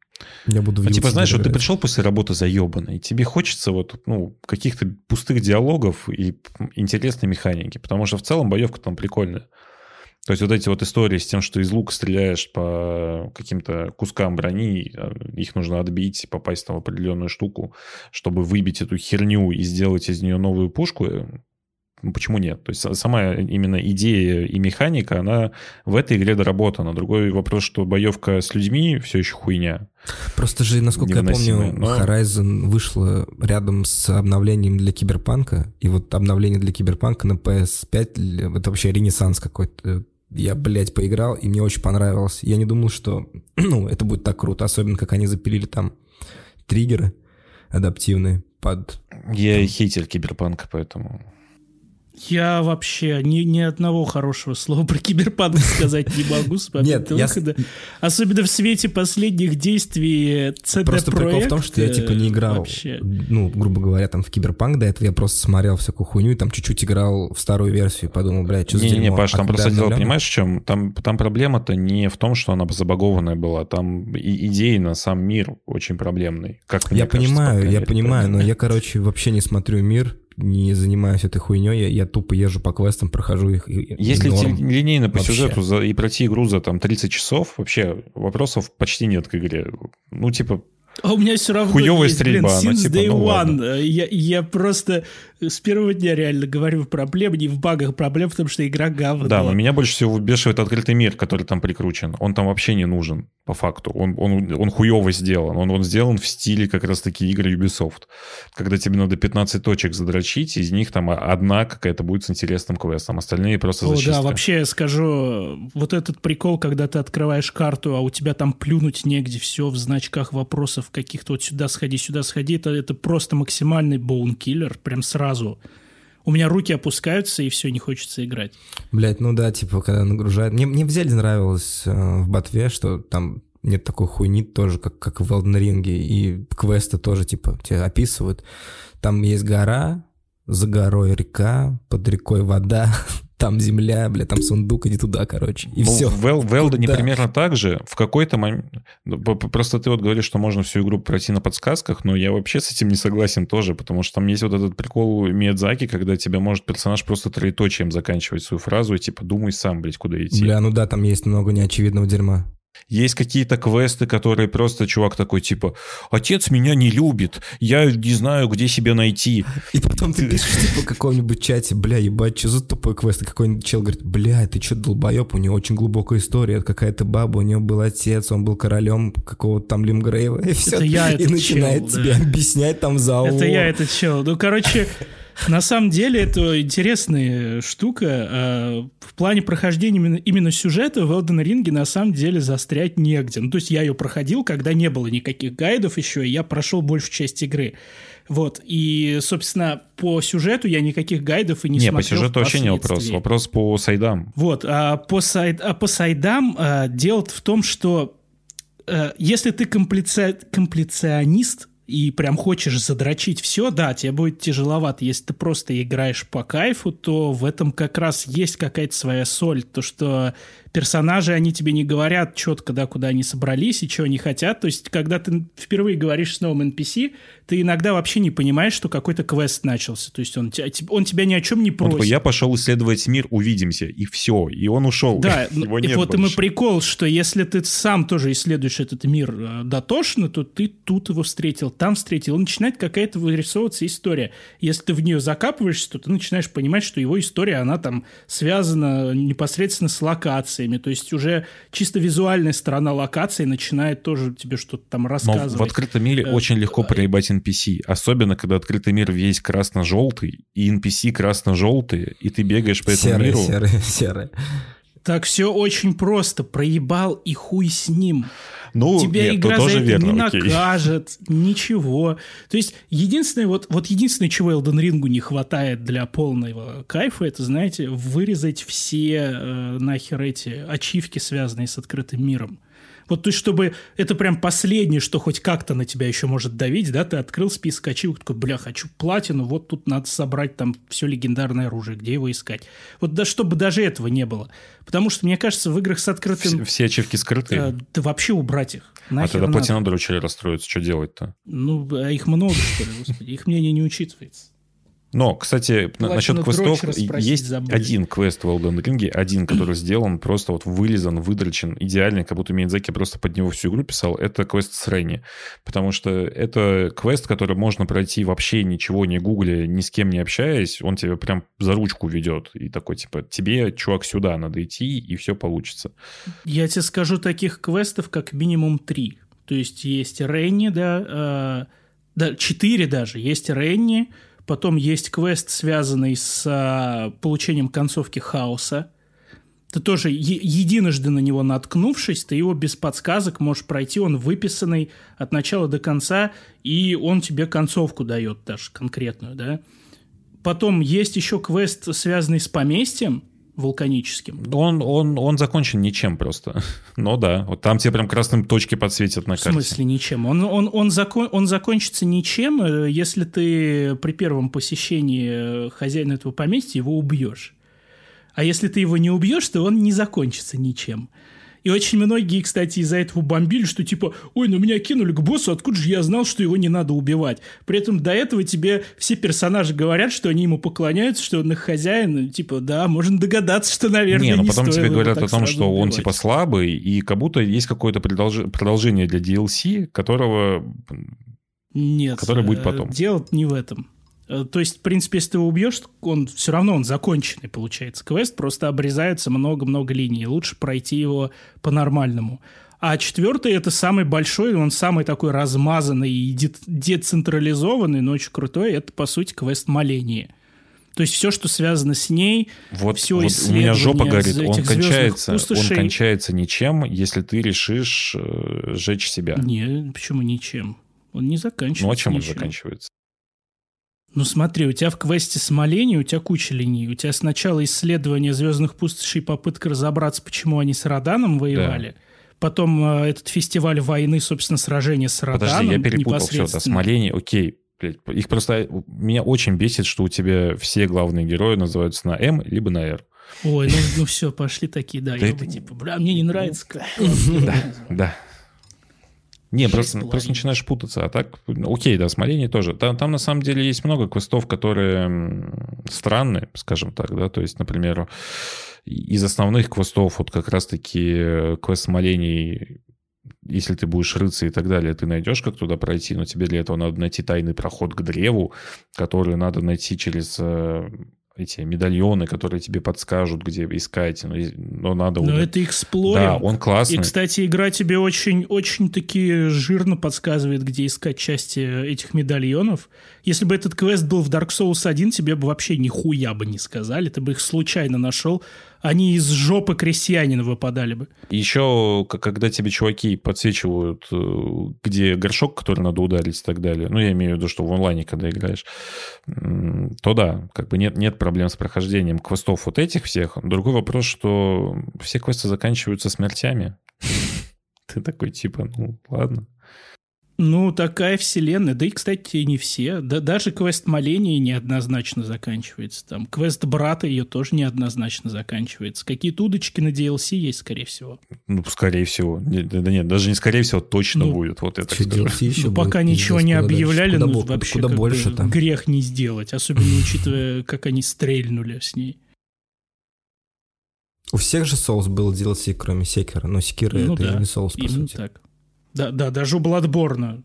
Я буду Ну, типа, знаешь, вот ты играть. пришел после работы заебанный, тебе хочется вот, ну, каких-то пустых диалогов и интересной механики, потому что в целом боевка там прикольная. То есть вот эти вот истории с тем, что из лука стреляешь по каким-то кускам брони, а, их нужно отбить, попасть там в определенную штуку, чтобы выбить эту херню и сделать из нее новую пушку, э, почему нет? То есть са- сама именно идея и механика, она в этой игре доработана. Другой вопрос, что боевка с людьми все еще хуйня. Просто же, насколько я помню, но- Horizon вышло рядом с обновлением для Киберпанка, и вот обновление для Киберпанка на PS5, л- это вообще ренессанс какой-то. Я, блядь, поиграл, и мне очень понравилось. Я не думал, что ну, это будет так круто, особенно как они запилили там триггеры адаптивные под... Я хейтер киберпанка, поэтому... Я вообще ни, ни одного хорошего слова про киберпанк сказать не могу с момента Нет, я выхода. Особенно в свете последних действий CD Просто прикол в том, что я типа не играл, Вообще. ну, грубо говоря, там в Киберпанк до этого, я просто смотрел всякую хуйню, и там чуть-чуть играл в старую версию, и подумал, блядь, что за Не-не-не? Паш, А там когда просто дело, понимаешь, в чем? Там, там проблема-то не в том, что она забагованная была, там и идейно сам мир очень проблемный. Как мне Я кажется, понимаю, я понимаю, но я, короче, вообще не смотрю мир, не занимаюсь этой хуйней, я, я тупо езжу по квестам, прохожу их. и- Если норм. линейно по Вообще. сюжету за, и пройти игру за там 30 часов, вообще вопросов почти нет к игре. Ну, типа, А у меня все равно Хуёвая есть, блин, стрельба, ну, since типа, day ну, one. ладно. Я, я просто с первого дня реально говорю, проблема не в багах, проблема в том, что игра говно. Да, но меня больше всего выбешивает открытый мир, который там прикручен. Он там вообще не нужен, по факту. Он, он, он хуево сделан. Он, он сделан в стиле как раз-таки игры Ubisoft. Когда тебе надо 15 точек задрочить, из них там одна какая-то будет с интересным квестом, остальные просто О, зачистка. да, вообще я скажу, вот этот прикол, когда ты открываешь карту, а у тебя там плюнуть негде, все в значках вопросов каких-то, вот сюда сходи, сюда сходи, это, это просто максимальный боункиллер, прям сразу. У меня руки опускаются, и все, не хочется играть. Блять, ну да, типа, когда нагружает. Мне, мне в Зельде нравилось э, в Ботве, что там нет такой хуйни тоже, как, как в Elden Ring, и квесты тоже, типа, тебе описывают. Там есть гора, за горой река, под рекой вода, там земля, бля, там сундук, иди туда, короче. И Ну, все. В, Эл- в Куда? примерно так же. В какой-то момент... ну, Просто ты вот говоришь, что можно всю игру пройти на подсказках, но я вообще с этим не согласен тоже, потому что там есть вот этот прикол Миядзаки, когда тебя может персонаж просто троеточием заканчивать свою фразу и типа думай сам, блядь, куда идти. Бля, ну да, там есть много неочевидного дерьма. Есть какие-то квесты, которые просто чувак такой типа «Отец меня не любит, я не знаю, где себя найти». И потом ты пишешь, типа, в каком-нибудь чате, бля, ебать, что за тупой квест? И какой-нибудь чел говорит, бля, ты что, долбоеб, у него очень глубокая история, это какая-то баба, у него был отец, он был королем какого-то там Лимгрейва, и все. Это я и начинает чел, тебе да. объяснять там за Это я этот чел. Ну, короче, на самом деле это интересная штука. А, В плане прохождения именно, сюжета в Elden Ring на самом деле застрять негде. Ну, то есть я ее проходил, когда не было никаких гайдов еще, и я прошел большую часть игры. Вот, и, собственно, по сюжету я никаких гайдов и не, Не, по смотрел сюжету вообще не вопрос. Вопрос по сайдам. Вот, а по, сайд, а по сайдам а, дело в том, что э, если ты комплица- комплиционист и прям хочешь задрочить все, да, тебе будет тяжеловато. Если ты просто играешь по кайфу, то в этом как раз есть какая-то своя соль. То, что персонажи, они тебе не говорят четко, да, куда они собрались и чего они хотят. То есть, когда ты впервые говоришь с новым NPC, ты иногда вообще не понимаешь, что какой-то квест начался. То есть, он, тебя- он тебя ни о чем не Он просит. такой, я пошел исследовать мир, увидимся, и все. И он ушел. Да, Его и вот и мы больше. прикол, что если ты сам тоже исследуешь этот мир э, дотошно, то ты тут его встретил, там встретил, и начинает какая-то вырисовываться история. Если ты в нее закапываешься, то ты начинаешь понимать, что его история, она там связана непосредственно с локациями, то есть уже чисто визуальная сторона локации начинает тоже тебе что-то там Но рассказывать. в открытом мире Э, очень легко проебать NPC. Особенно, когда открытый мир весь красно-желтый, и NPC красно-желтые, и ты бегаешь по этому Серые, миру. серые, серые. Так все очень просто. Проебал и хуй с ним. Ну, Тебя нет, игра то за тоже это верно, не окей. накажет, ничего. То есть единственное, вот, вот единственное, чего Elden Ring не хватает для полного кайфа, это, знаете, вырезать все э, нахер эти ачивки, связанные с открытым миром. Вот, то есть, чтобы это прям последнее, что хоть как-то на тебя еще может давить, да, ты открыл список ачивок, такой, бля, хочу платину, вот тут надо собрать там все легендарное оружие, где его искать. Вот да, чтобы даже этого не было. Потому что, мне кажется, в играх с открытым... Все, все ачивки скрытые. э, да вообще убрать их. а Нахер тогда надо. платинодеры очень расстроятся. Что делать-то? Ну, а их много, что ли, господи. Их мнение не учитывается. Но, кстати, Платину насчет квестов, есть забыли. один квест в Elden Ring, один, который сделан, просто вот вылизан, выдрочен, идеальный, как будто Миядзаки просто под него всю игру писал, это квест с Ренни. Потому что это квест, который можно пройти вообще ничего не гугля, ни с кем не общаясь, он тебя прям за ручку ведет. И такой, типа, тебе, чувак, сюда надо идти, и все получится. Я тебе скажу таких квестов как минимум три. То есть есть Ренни, да, э, да, четыре даже. Есть Ренни, потом есть квест, связанный с э, получением концовки хаоса. Ты тоже е- единожды на него наткнувшись, ты его без подсказок можешь пройти, он выписанный от начала до конца, и он тебе концовку дает даже конкретную, да. Потом есть еще квест, связанный с поместьем вулканическим. Он, он, он закончен ничем просто. Но да, вот там тебе прям красным точки подсветят на В карте. смысле ничем? Он, он, он, закон, он закончится ничем, э, если ты при первом посещении э, хозяина этого поместья его убьешь. А если ты его не убьешь, то он не закончится ничем. И очень многие, кстати, из-за этого бомбили, что типа, ой, ну меня кинули к боссу, откуда же я знал, что его не надо убивать? При этом до этого тебе все персонажи говорят, что они ему поклоняются, что он их хозяин. и Типа, да, можно догадаться, что, наверное, Не, не, ну потом стоило тебе говорят о том, что он убивать. типа слабый, и как будто есть какое-то продолж- продолжение для DLC, которого... Нет, который будет э, потом. Дело не в этом. Э, то есть, в принципе, если ты его убьешь, он все равно он законченный, получается. Квест просто обрезается много-много линий. Лучше пройти его по-нормальному. А четвертый это самый большой, он самый такой размазанный и децентрализованный, но очень крутой. Это, по сути, квест моления. То есть все, что связано с ней, вот, все вот у меня жопа горит, он кончается, пустошей... он кончается ничем, если ты решишь э, сжечь себя. Не, почему ничем? Он не заканчивается. Ну а чем ничем. он заканчивается? Ну смотри, у тебя в квесте смоления, у тебя куча линий. У тебя сначала исследование звездных пустошей, попытка разобраться, почему они с Раданом воевали. Да. Потом э, этот фестиваль войны, собственно, сражение с Раданом. Подожди, я перепутал все это. Смоление, окей. Блядь, их просто... Меня очень бесит, что у тебя все главные герои называются на М либо на Р. Ой, ну, ну все, пошли такие, да, я типа, бля, мне не нравится. Да, да. Не, просто, просто начинаешь путаться. А так, окей, да, смоление тоже. Там, там на самом деле есть много квестов, которые странные, скажем так, да. То есть, например, из основных квестов вот как раз-таки квест смолений если ты будешь рыться и так далее, ты найдешь, как туда пройти, но тебе для этого надо найти тайный проход к древу, который надо найти через э, эти медальоны, которые тебе подскажут, где искать, но, но надо... Но это эксплоринг. Да, он классный. И, кстати, игра тебе очень, очень таки жирно подсказывает, где искать части этих медальонов. Если бы этот квест был в Dark Souls 1, тебе бы вообще нихуя бы не сказали, ты бы их случайно нашел, они из жопы крестьянина выпадали бы. Еще, когда тебе чуваки подсвечивают, э, где горшок, который надо ударить и так далее, ну, я имею в виду, что в онлайне, когда играешь, то да, как бы нет, нет проблем с прохождением квестов вот этих всех. Другой вопрос, что все квесты заканчиваются смертями. Ты такой, типа, ну, ладно. Ну, такая вселенная. Да и, кстати, не все. Да, даже квест моления неоднозначно заканчивается. Там квест брата ее тоже неоднозначно заканчивается. Какие-то удочки на DLC есть, скорее всего. Ну, скорее всего. Нет, да нет, даже не скорее всего, точно ну, будет. Вот это DLC еще ну, пока ничего не объявляли, куда, ну, вообще куда больше там. грех не сделать. Особенно учитывая, как они стрельнули с ней. У всех же соус был DLC, кроме Секера. Но Секира ну, это да, не соус, по сути. так. Да, да, даже у Bloodborne.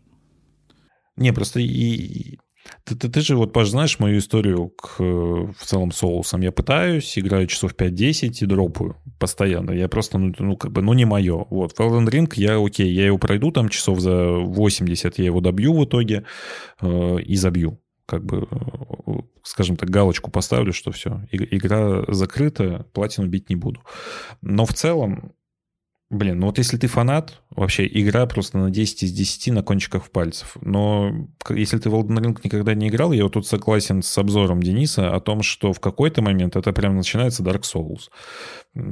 Не, просто и, ты, ты, ты же вот, Паш, знаешь мою историю к в целом соусам. Я пытаюсь, играю часов 5-10 и дропаю постоянно. Я просто, ну, ну, как бы, ну, не мое. Вот, в Elden Ring я, окей, я его пройду там часов за 80, я его добью в итоге э, и забью. Как бы, э, скажем так, галочку поставлю, что все, игра закрыта, платину бить не буду. Но в целом, Блин, ну вот если ты фанат, вообще игра просто на 10 из 10 на кончиках пальцев. Но если ты в Elden Ring никогда не играл, я вот тут согласен с обзором Дениса о том, что в какой-то момент это прям начинается Dark Souls.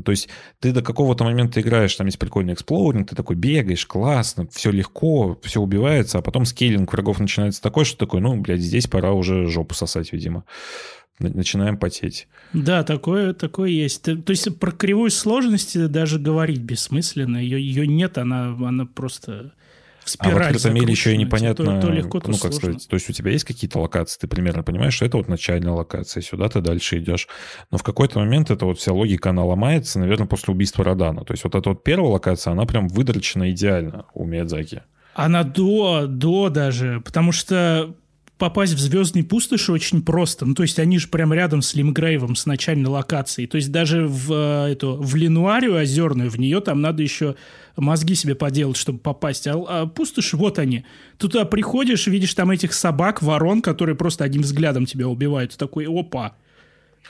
То есть ты до какого-то момента играешь, там есть прикольный эксплоринг, ты такой бегаешь, классно, все легко, все убивается, а потом скейлинг врагов начинается такой, что такой, ну, блядь, здесь пора уже жопу сосать, видимо начинаем потеть. Да, такое, такое есть. То есть про кривую сложности даже говорить бессмысленно. Ее, ее нет, она, она просто в спираль А в открытом мире еще и непонятно, то, то легко, то ну, как сложно. сказать, то есть у тебя есть какие-то локации, ты примерно понимаешь, что это вот начальная локация, сюда ты дальше идешь. Но в какой-то момент эта вот вся логика, она ломается, наверное, после убийства Родана. То есть вот эта вот первая локация, она прям выдрочена идеально у Миядзаки. Она до, до даже, потому что попасть в звездные пустоши очень просто. Ну, то есть они же прямо рядом с Лимгрейвом, с начальной локацией. То есть даже в, э, эту, в Ленуарию озерную, в нее там надо еще мозги себе поделать, чтобы попасть. А, а пустоши, вот они. Ты туда приходишь, видишь там этих собак, ворон, которые просто одним взглядом тебя убивают. Ты такой, опа,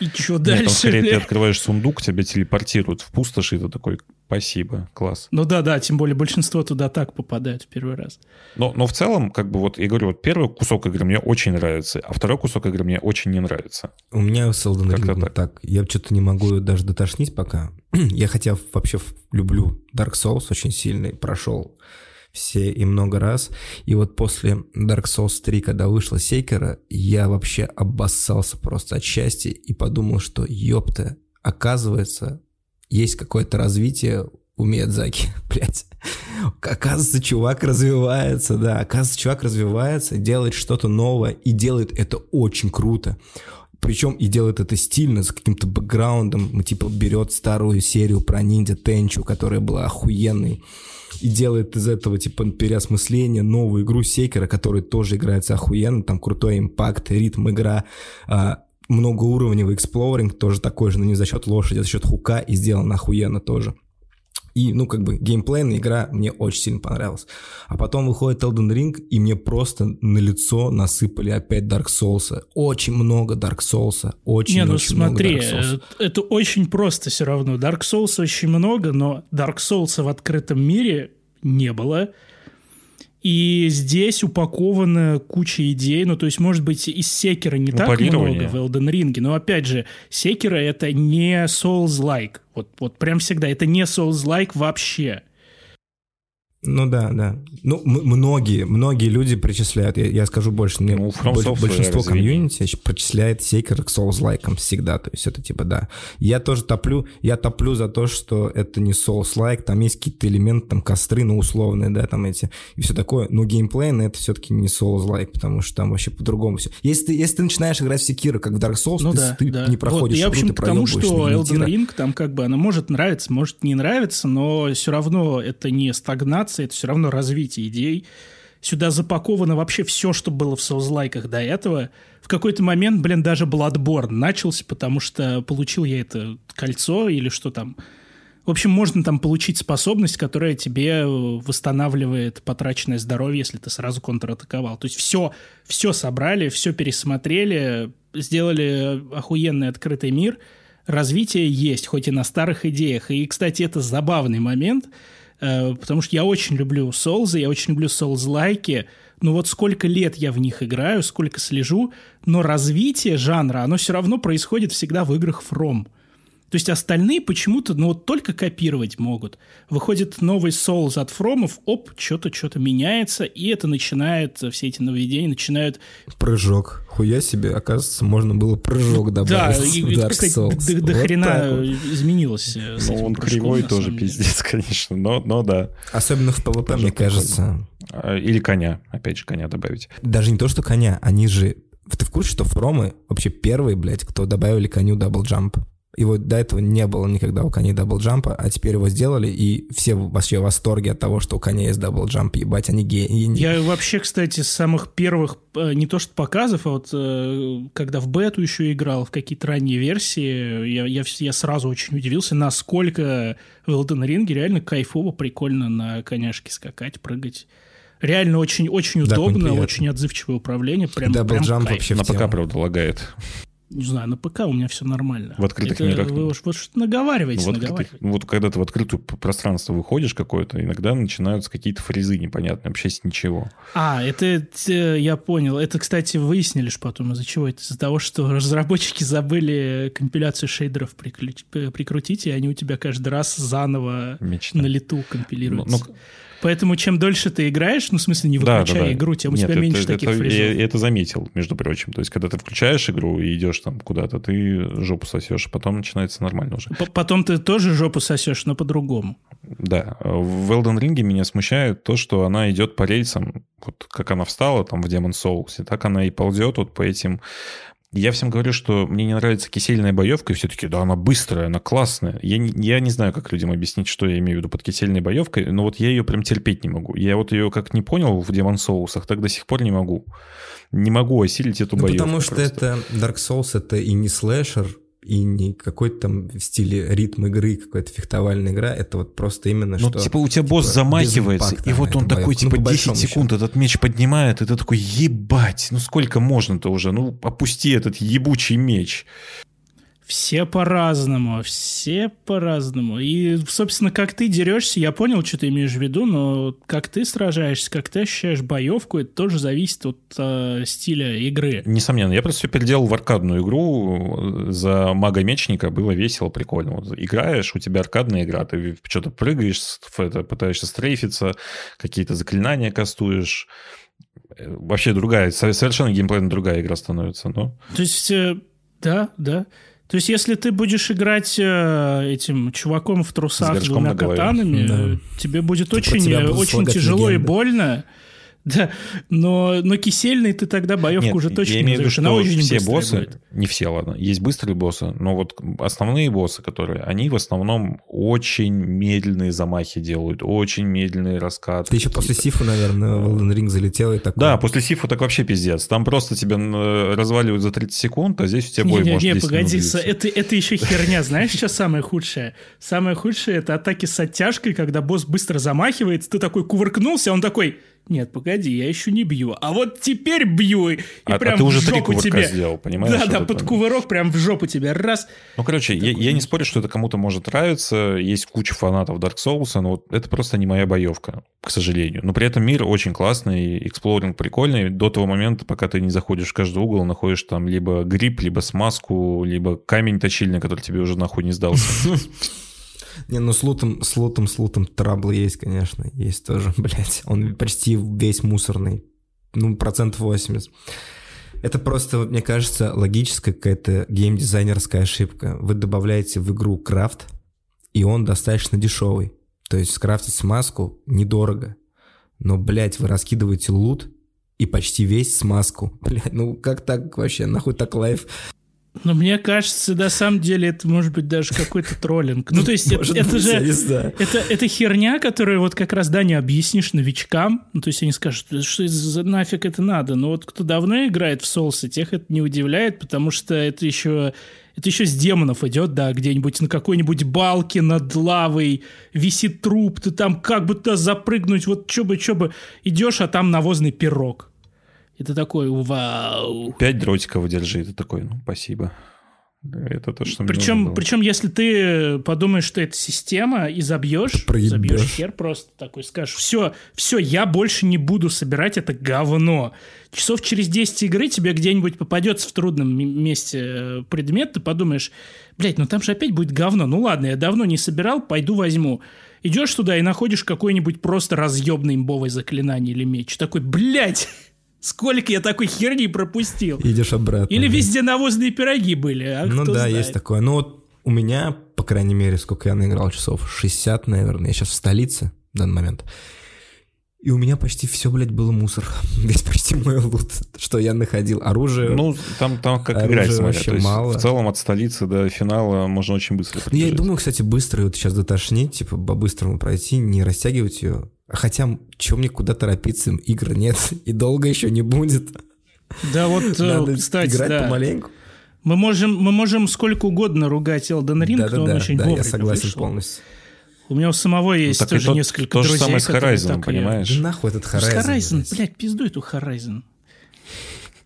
и что дальше? Нет, скорее ты открываешь сундук, тебя телепортируют в пустоши, и ты такой, спасибо, класс. Ну да, да, тем более большинство туда так попадает в первый раз. Но, но в целом, как бы вот, я говорю, вот первый кусок игры мне очень нравится, а второй кусок игры мне очень не нравится. У меня с Elden Ring так. так. Я что-то не могу даже дотошнить пока. я хотя вообще люблю Dark Souls очень сильно, прошел все и много раз. И вот после Dark Souls 3, когда вышла Сейкера, я вообще обоссался просто от счастья и подумал, что ёпта, оказывается, есть какое-то развитие у Миядзаки, блядь. Оказывается, чувак развивается, да. Оказывается, чувак развивается, делает что-то новое и делает это очень круто. Причем и делает это стильно, с каким-то бэкграундом. Типа берет старую серию про ниндзя Тенчу, которая была охуенной, и делает из этого, типа, переосмысление, новую игру Секера, которая тоже играется охуенно. Там крутой импакт, ритм игра, а, многоуровневый эксплоринг, тоже такой же, но не за счет лошади, а за счет хука, и сделан охуенно тоже. И, ну, как бы, геймплейная игра мне очень сильно понравилась. А потом выходит Elden Ring, и мне просто на лицо насыпали опять Dark Souls. Очень много Dark Souls. Очень, Не, ну очень смотри, много Dark Souls. э, это очень просто все равно. Dark Souls очень много, но Dark Souls в открытом мире не было. И здесь упакована куча идей. Ну, то есть, может быть, из Секера не Ну, так много в Elden Ring, но, опять же, Секера — это не Souls-like. Вот, вот прям всегда. Это не Souls-like вообще. Ну да, да. Ну, многие, многие люди причисляют, я, я скажу больше, мне Ну, больш- большинство комьюнити причисляет Сейкер к Souls-лайкам всегда, то есть это типа да. Я тоже топлю, я топлю за то, что это не Souls-лайк, там есть какие-то элементы, там костры, ну условные, да, там эти, и все такое, но геймплейно это все-таки не Souls-лайк, потому что там вообще по-другому все. Если ты, если ты начинаешь играть в Секира, как в Dark Souls, Ну ты, да, ты да. не проходишь вот, Я, в общем, ты к тому, что Elden. Ring, там как бы она может нравиться, может не нравиться, но все равно это не стагнация, это все равно развитие идей. Сюда запаковано вообще все, что было в соузлайках до этого. В какой-то момент, блин, даже Bloodborne начался, потому что получил я это кольцо или что там. В общем, можно там получить способность, которая тебе э, восстанавливает потраченное здоровье, если ты сразу контратаковал. То есть все, все собрали, все пересмотрели, сделали охуенный открытый мир. Развитие есть, хоть и на старых идеях. И, кстати, это забавный момент, потому что я очень люблю Souls, я очень люблю Souls-лайки, но вот сколько лет я в них играю, сколько слежу, но развитие жанра, оно все равно происходит всегда в играх From. То есть остальные почему-то, ну вот только копировать могут. Выходит новый Souls от Фромов, оп, что-то, что-то меняется, и это начинает, все эти нововведения начинают... Прыжок. Хуя себе, оказывается, можно было прыжок добавить Да, в и, Dark кстати, Souls. до, до Вот хрена вот. изменилось. э, с Ну, он прыжком, кривой тоже деле. пиздец, конечно, но, но да. Особенно в PvP, мне кажется. А, Или коня, опять же, коня добавить. Даже не то, что коня, они же... Ты в курсе, что фромы вообще первые, блядь, кто добавили коню double jump? Его до этого не было никогда у коней double jump а, а теперь его сделали, и все вообще в восторге от того, что у коня есть double jump, ебать, они гении. Я вообще, кстати, с самых первых, э, не то что показов, а вот э, когда в бету еще играл, в какие-то ранние версии, я, я, я сразу очень удивился, насколько в Elden Ring реально кайфово, прикольно на коняшке скакать, прыгать. Реально очень, очень Да, удобно, очень отзывчивое управление. Прям, прям Double jump кайф. вообще На. ПК, правда, лагает. Не знаю, на ПК у меня все нормально. В открытых Это мирах Вы уж, вы уж наговариваете, Ну, в открытых- ну, вот когда ты в открытое пространство выходишь какое-то, иногда начинаются какие-то фризы непонятные, вообще с ничего. А, это э, я понял. Это, кстати, выяснили ж потом, из-за чего это. Из-за того, что разработчики забыли компиляцию шейдеров прикрутить, и они у тебя каждый раз заново Мечта. на лету Ну, компилируются. ну, Поэтому чем дольше ты играешь, ну, в смысле, не да, да, выключая да. игру, тем у Нет, тебя это- меньше это- таких я, фрезов. я это заметил, между прочим. То есть, когда ты включаешь игру и идешь там куда-то, ты жопу сосешь, а потом начинается нормально уже. П- Потом ты тоже жопу сосешь, но по-другому. Да, в Elden Ring меня смущает то, что она идет по рельсам, вот как она встала там в Demon Souls, и так она и ползет вот по этим... Я всем говорю, что мне не нравится кисельная боевка, и все таки да, она быстрая, она классная. Я не, я не знаю, как людям объяснить, что я имею в виду под кисельной боевкой, но вот я ее прям терпеть не могу. Я вот ее как не понял в Demon Souls, так до сих пор не могу. Не могу осилить эту Ну, боевку. потому что просто. это Dark Souls, это и не слэшер, и не какой-то там в стиле ритм игры, какая-то фехтовальная игра, это вот просто именно Ну, что... типа, у тебя босс типа, замахивается, без импакта и вот он такой, боевка. Ну, типа, по 10 большому секунд этот меч поднимает, и ты такой, ебать, ну сколько можно-то уже? Ну, опусти этот ебучий меч. Все по-разному, все по-разному. И, собственно, как ты дерешься, я понял, что ты имеешь в виду, но как ты сражаешься, как ты ощущаешь боевку, это тоже зависит от э, стиля игры. Несомненно, я просто переделал в аркадную игру. За мага-мечника было весело, прикольно. Вот играешь, у тебя аркадная игра, ты что-то прыгаешь, это, пытаешься стрейфиться, какие-то заклинания кастуешь. Э, Вообще другая, со- совершенно геймплейно другая игра становится, но... То есть, э, да, да. То есть, если ты будешь играть э, этим чуваком в трусах с двумя катанами, Да. тебе будет Про очень, э, очень тяжело и больно. Да, но, но кисельный ты тогда боевку Нет, уже точно я не имею. Она что очень все боссы, будет. не все, ладно, есть быстрые боссы, но вот основные боссы, которые, они в основном очень медленные замахи делают, очень медленные раскаты. Ты еще после Сифа, наверное, в Elden Ring залетел и такой... Да, после Сифа так вообще пиздец. Там просто тебя э, разваливают за 30 секунд, а здесь у тебя бой Не, не, может не, 10 погоди, это, это еще херня. Знаешь, что самое худшее? Самое худшее это атаки с оттяжкой, когда босс быстро замахивается, ты такой кувыркнулся, он такой, нет, погоди, я еще не бью. А вот теперь бью, и А- а прям ты в уже три жопу кувырка тебе. сделал, понимаешь, Да, да, вот под это? кувырок прям в жопу тебе. Раз. Ну, короче, я, я не спорю, что это кому-то может нравиться. Есть куча фанатов Dark Souls, но вот это просто не моя боевка, к сожалению. Но при этом мир очень классный, эксплоринг прикольный. До того момента, пока ты не заходишь в каждый угол, находишь там либо гриб, либо смазку, либо камень точильный, который тебе уже нахуй не сдался. Не, ну с лутом, с лутом, с лутом трабл есть, конечно. Есть тоже, блядь. Он почти весь мусорный. Ну, процентов 80. Это просто, мне кажется, логическая какая-то геймдизайнерская ошибка. Вы добавляете в игру крафт, и он достаточно дешевый. То есть скрафтить смазку недорого. Но, блядь, вы раскидываете лут и почти весь смазку. Блядь, ну как так вообще? Нахуй так лайф? Но мне кажется, на самом деле это может быть даже какой-то троллинг. Ну, то есть это, это же... Это, это херня, которую вот как раз, да, не объяснишь новичкам. Ну, то есть они скажут, «Да что за нафиг это надо? Но вот кто давно играет в соусы, тех это не удивляет, потому что это еще... Это еще с демонов идет, да, где-нибудь на какой-нибудь балке над лавой висит труп, ты там как бы туда запрыгнуть, вот чё бы, чё бы, идешь, а там навозный пирог. И ты такой, вау. Пять дротиков выдержи. И ты такой, ну, спасибо. Это то, что Причем, причем, если ты подумаешь, что это система, и забьешь, забьешь хер просто такой, скажешь, все, все, я больше не буду собирать это говно. Часов через 10 игры тебе где-нибудь попадется в трудном месте э, предмет, ты подумаешь, блядь, ну там же опять будет говно. Ну ладно, я давно не собирал, пойду возьму. Идешь туда и находишь какой-нибудь просто разъебный имбовое заклинание или меч. Такой, блядь, сколько я такой херни пропустил. Идешь обратно. Или да. везде навозные пироги были, а Ну кто да, знает. есть такое. Ну вот у меня, по крайней мере, сколько я наиграл часов? 60, наверное. Я сейчас в столице в данный момент. И у меня почти все, блядь, было мусор. Весь почти мой лут, что я находил. Оружие. Ну, там, там как играть смотря. вообще мало. в целом от столицы до финала можно очень быстро Ну, я думаю, кстати, быстро вот сейчас дотошнить, типа, по-быстрому пройти, не растягивать ее. Хотя, чем мне куда торопиться? Игр нет, и долго еще не будет. Да, вот, э, Надо кстати, играть да. помаленьку. Мы можем, мы можем сколько угодно ругать Elden Ring, но он Да-да-да, очень да, я вовремя согласен вышел. полностью. У меня у самого есть так и тоже то- несколько то же друзей, самое с Horizon, понимаешь? Да нахуй этот Horizon. Horizon, блядь. блядь, пиздуй эту Horizon.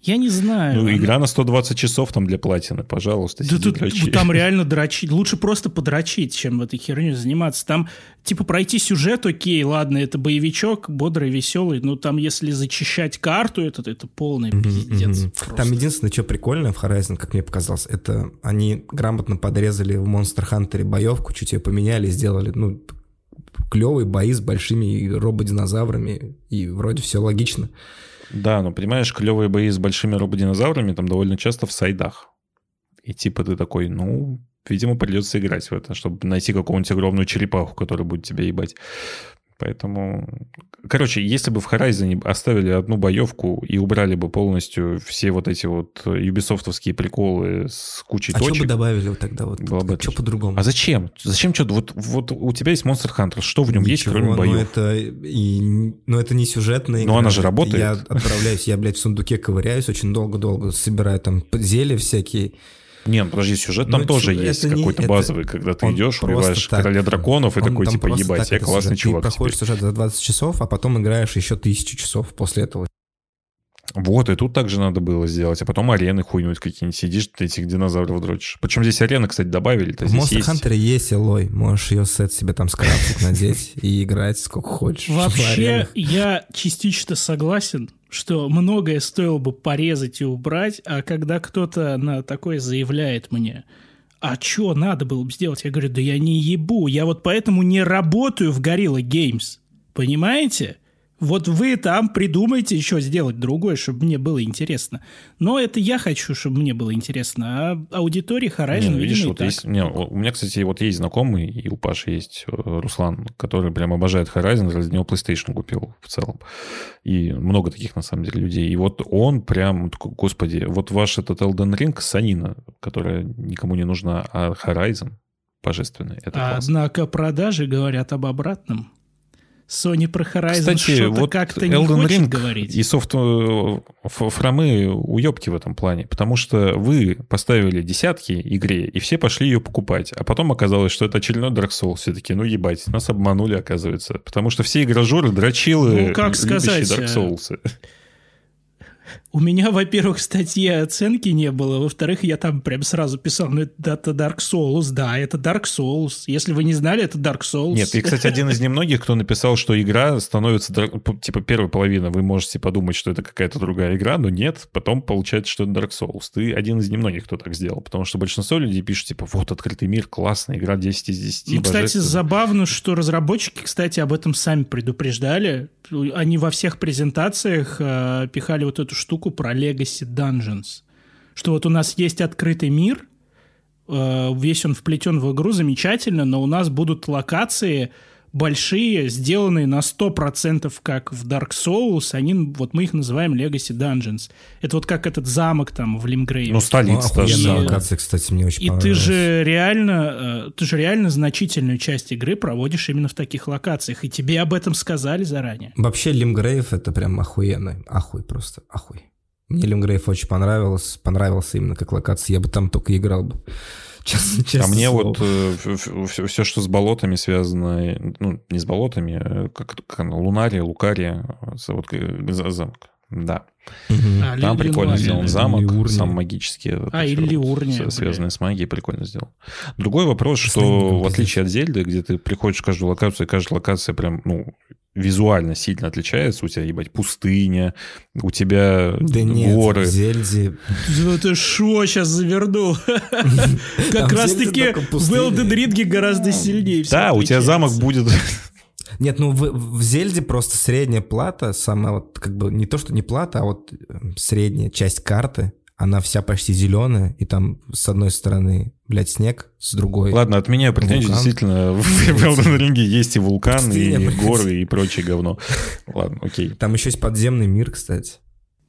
Я не знаю. Ну, она- игра на 120 часов там для платины, пожалуйста, Да тут дрочи. там реально дрочить. Лучше просто подрочить, чем в этой херне заниматься. Там, типа, пройти сюжет, окей, ладно, это боевичок, бодрый, веселый, но там, если зачищать карту, это, это полный пиздец. Мгм. просто. Там единственное, что прикольное в Horizon, как мне показалось, это они грамотно подрезали в Monster Hunter боевку, чуть ее поменяли, сделали, ну, клевые бои с большими рободинозаврами, и вроде все логично. Да, но понимаешь, клевые бои с большими рободинозаврами там довольно часто в сайдах. И типа ты такой, ну, видимо, придется играть в это, чтобы найти какого-нибудь огромную черепаху, которая будет тебя ебать. Поэтому... Короче, если бы в Horizon оставили одну боевку и убрали бы полностью все вот эти вот юбисофтовские приколы с кучей А что точек... бы добавили тогда вот? Было бы Что по-другому? А зачем? Зачем что-то? Вот, вот у тебя есть Monster Hunter, что в нем есть, Ничего, кроме но боев? это, и, но это не сюжетная Но игра. она же работает. Я отправляюсь, я, блядь, в сундуке ковыряюсь очень долго-долго, собираю там зелья всякие. Не, ну подожди, сюжет Ну, там это тоже есть это какой-то это- базовый, когда ты он идешь, убиваешь так. короля драконов и Он такой типа, ебать, я это классный сюжет. чувак Ты проходишь теперь». сюжет за 20 часов, а потом играешь еще тысячу часов после этого. Вот, и тут также надо было сделать, а потом арены хуйнуть какие-нибудь, сидишь, ты этих динозавров дрочишь. Причем здесь арены, кстати, добавили-то, В здесь Monster есть... Hunter есть Элой. Можешь ее сет себе там скрафтить, надеть и играть сколько хочешь. Вообще, я частично согласен, что многое стоило бы порезать и убрать, а когда кто-то на такое заявляет мне, а что надо было бы сделать? Я говорю, да я не ебу, я вот поэтому не работаю в Gorilla Games. Понимаете? Вот вы там придумайте еще сделать другое, чтобы мне было интересно. Но это я хочу, чтобы мне было интересно. А аудитории Horizon, Не, ну, видишь, вот так. есть, не, у меня, кстати, вот есть знакомый, и у Паши есть э, Руслан, который прям обожает Horizon, ради него PlayStation купил в целом. И много таких, на самом деле, людей. И вот он прям, господи, вот ваш этот Elden Ring, санина, которая никому не нужна, а Horizon божественный. Это А, класс. Однако продажи говорят об обратном. Sony про Horizon Кстати, что-то вот как-то не хочет Ring говорить. и софт э, фрамы уебки в этом плане, потому что вы поставили десятки игре, и все пошли ее покупать, а потом оказалось, что это очередной Dark Souls. Все таки ну ебать, нас обманули, оказывается. Потому что все игражуры дрочилы, Ну, как сказать, Dark э, Souls. У меня, во-первых, в статье оценки не было, во-вторых, я там прям сразу писал, ну это Dark Souls, да, это Dark Souls. Если вы не знали, это Dark Souls. Нет, ты, кстати, один из немногих, кто написал, что игра становится, типа, первая половина, вы можете подумать, что это какая-то другая игра, но нет, потом получается, что это Dark Souls. Ты один из немногих, кто так сделал, потому что большинство людей пишут, типа, вот, открытый мир, классная игра, 10 из 10, Ну, кстати, забавно, что разработчики, кстати, об этом сами предупреждали. Они во всех презентациях э, пихали вот эту штуку про Legacy Dungeons. Что вот у нас есть открытый мир, э, весь он вплетен в игру, замечательно, но у нас будут локации большие, сделанные на 100% как в Dark Souls, они, вот мы их называем Legacy Dungeons. Это вот как этот замок там в Лимгрейве. Ну, Ну, столица самая. локация, кстати, мне очень И ты же реально, э, ты же реально значительную часть игры проводишь именно в таких локациях, и тебе об этом сказали заранее. Вообще, Лимгрейв это прям охуенно. Ахуй просто, ахуй. Мне Лимгрейв очень понравился, понравился именно как локация. Я бы там только играл бы. Честно, А честное мне слово. вот все, что с болотами связано, ну, не с болотами, а как, как оно, Лунария, Лукария, вот э, за- замок. Да. А, Там Ли- прикольно Линуария, сделан замок, Лиурния. сам магический. А, всё и вот Лиурния, с- магией, прикольно сделано. Другой вопрос, что в отличие от Зельды, где ты приходишь в каждую локацию, и каждая локация прям, ну, визуально сильно отличается. У тебя, ебать, пустыня, у тебя Да нет, горы. в Зельде... Ну ты шо, сейчас завернул? Как Там раз Зельда таки только в. Elden Ring гораздо сильнее Да, у тебя замок будет... Нет, ну в, в Зельде просто средняя плата, самая вот как бы не то, что не плата, а вот э, средняя часть карты, она вся почти зеленая, и там с одной стороны, блядь, снег, с другой... Ладно, отменяю претензию. Вулкан. Действительно, в Elden Ring есть и вулканы, Пустыня, и блядь. горы, и прочее говно. Ладно, окей. Там еще есть подземный мир, кстати.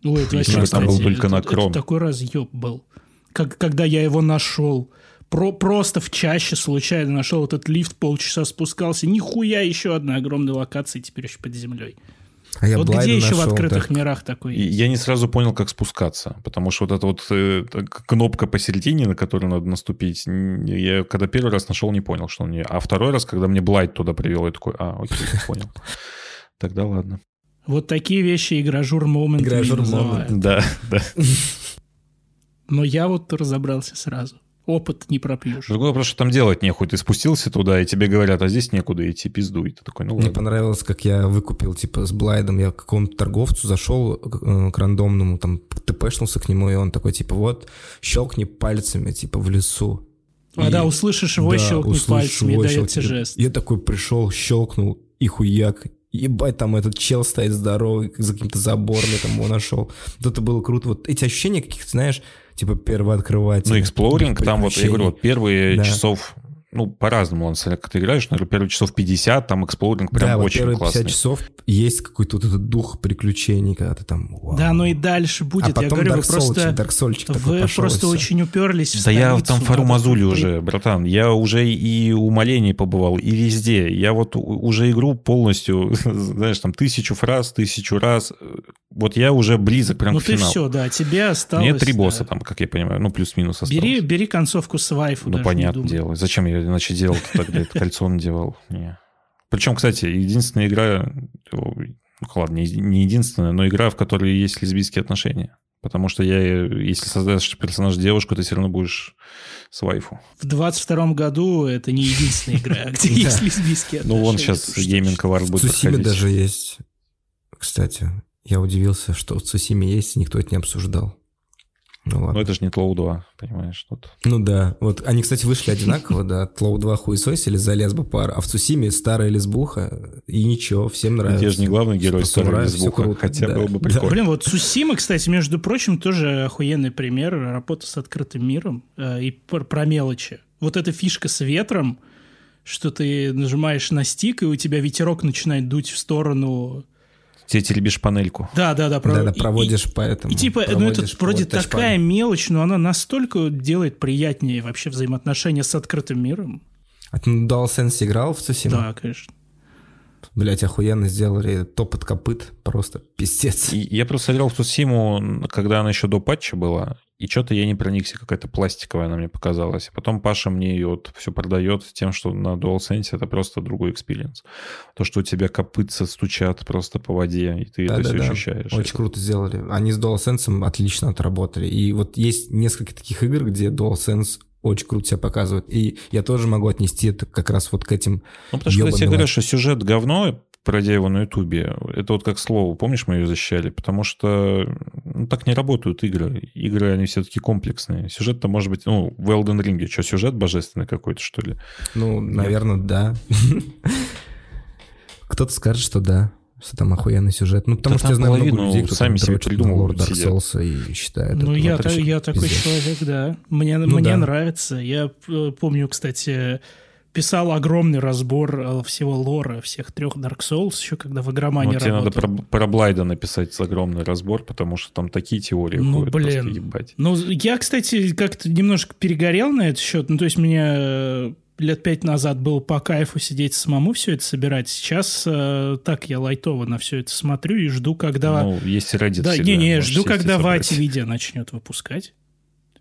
Ой, это вообще, там был кстати, только на это кром. такой разъеб был. Как, когда я его нашел. Про, просто в чаще случайно нашел этот лифт, полчаса спускался. Нихуя, еще одна огромная локация, теперь еще под землей. А я вот Блайда где еще в нашел, открытых так. мирах такой есть? я не сразу понял, как спускаться, потому что вот эта вот э, кнопка посередине, на которую надо наступить, я когда первый раз нашел, не понял, что он не... А второй раз, когда мне Блайт туда привел, я такой, а, окей, понял. Тогда ладно. Вот такие вещи игражур момент Игражур называют. Да, да. Но я вот разобрался сразу. Опыт не пропьешь. Другой вопрос, что там делать нехуй. Ты спустился туда, и тебе говорят, а здесь некуда идти, пиздуй. Ты такой, ну Мне ладно. понравилось, как я выкупил, типа, с Блайдом, я к какому-то торговцу зашел э, к рандомному, там, тпшнулся к нему, и он такой, типа, вот, щелкни пальцами, типа, в лесу. А И- да, услышишь его, Да, щелкни услышишь пальцами, и его, дает щелкни. тебе жест. Я такой пришел, щелкнул, и хуяк. Ебать, там этот чел стоит здоровый, за каким-то забором, я там его нашел. Вот это было круто. Вот эти ощущения каких-то, знаешь, типа первооткрывателя. Ну, эксплоринг, там вот, я говорю, вот первые Да. часов, ну, по-разному, он, смотря как ты играешь, наверное, первые часов 50, там эксплоринг прям да, вот очень первые классный. 50 часов есть какой-то вот этот дух приключений, когда ты там... вау. Да, ну и дальше будет. а я потом говорю, вы Dark просто... Soul'чик, Dark такой Вы пошел, просто очень уперлись в Да я там фару да, мазули при- уже, братан. Я уже и у молений побывал, и везде. Я вот уже игру полностью, знаешь, там тысячу фраз, тысячу раз. Вот я уже близок прям Ну к ты финалу. все, да, тебе осталось... Мне три да. босса там, как я понимаю, ну плюс-минус осталось. Бери, бери концовку с вайфу, Ну, понятное дело. Зачем я иначе делал тогда это кольцо надевал? Не. Причем, кстати, единственная игра, ну ладно, не не единственная, но игра, в которой есть лесбийские отношения. Потому что я, если создашь персонаж девушку, ты все равно будешь с waifu. В 22 году это не единственная игра, где есть лесбийские Ну, вон отношения. сейчас гейминг В будет Цусиме проходить. даже есть. Кстати, я удивился, что в Цусиме есть, и никто это не обсуждал. Ну Но ладно. это же не TLOU 2, понимаешь? Тут... Ну да, вот они, кстати, вышли одинаково, да, TLOU 2 хуесосили за лесбо пар, а в Цусиме старая лесбуха, и ничего, всем нравится. Где же не главный герой всё лесбуха, хотя да. было бы Да. прикольно. Блин, вот Сусима, кстати, между прочим, тоже охуенный пример работы с открытым миром э, и про, про мелочи. Вот эта фишка с ветром, что ты нажимаешь на стик, и у тебя ветерок начинает дуть в сторону... Ты теребишь панельку. Да, да, да. про- Да-да, и- проводишь по И, этому. и типа, ну это вроде тачпаду. такая мелочь, но она настолько делает приятнее вообще взаимоотношения с открытым миром. А ты на DualSense играл в Цусиму? Да, конечно. Блять, охуенно сделали топот копыт, просто пиздец. И я просто играл в Тусиму, когда она еще до патча была, и что-то я не проникся, какая-то пластиковая она мне показалась. А потом Паша мне ее вот все продает тем, что на DualSense это просто другой experience. То, что у тебя копытца стучат просто по воде, и ты это все Да-да-да. ощущаешь. Очень круто сделали. Они с DualSense отлично отработали. И вот есть несколько таких игр, где DualSense очень круто себя показывает. И я тоже могу отнести это как раз вот к этим... Ну, потому что когда тебе говорят, что сюжет говно, пройдя его на Ютубе, это вот как слово, помнишь, мы ее защищали? Потому что ну, так не работают игры. Игры, они все-таки комплексные. Сюжет-то может быть, ну, в Elden Ring, что, сюжет божественный какой-то, что ли? Ну, наверное, да. Кто-то скажет, что да. Что там охуенный сюжет. Ну, потому Да что я знаю много людей, кто сами там себе придумывают, Lord Dark. Souls и считает Ну, я, та- я такой человек, да. Мне, Ну мне да. нравится. Я э, помню, кстати, писал огромный разбор э, всего лора, всех трех Dark Souls, еще когда в Ну, игромане тебе надо работал. про, про Блайда написать огромный разбор, потому что там такие теории Ну, ходят, блин. ебать. Ну, я, кстати, как-то немножко перегорел на этот счет. Ну, то есть мне э, лет пять назад было по кайфу сидеть самому все это собирать. Сейчас э, так я лайтово на все это смотрю и жду, когда... Ну, есть Reddit да, не-не, жду, когда. Вати видео начнет выпускать.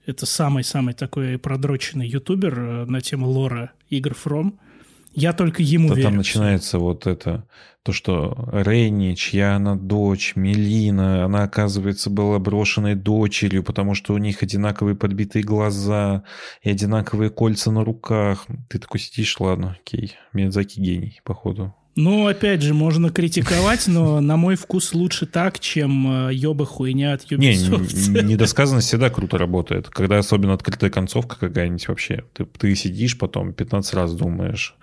Это самый-самый такой продроченный ютубер э, на тему лора игр From. Я только ему Да верю. там начинается вот это, то, что Рейни, чья она дочь, Мелина, она, оказывается, была брошенной дочерью, потому что у них одинаковые подбитые глаза и одинаковые кольца на руках. Ты такой сидишь, ладно, окей, Миядзаки гений, походу. Ну, опять же, можно критиковать, но на мой вкус лучше так, чем э, ёба хуйня от Не, Ubisoft. н- недосказанность всегда круто работает. Когда особенно открытая концовка какая-нибудь вообще. Ты, ты сидишь потом 15 раз думаешь,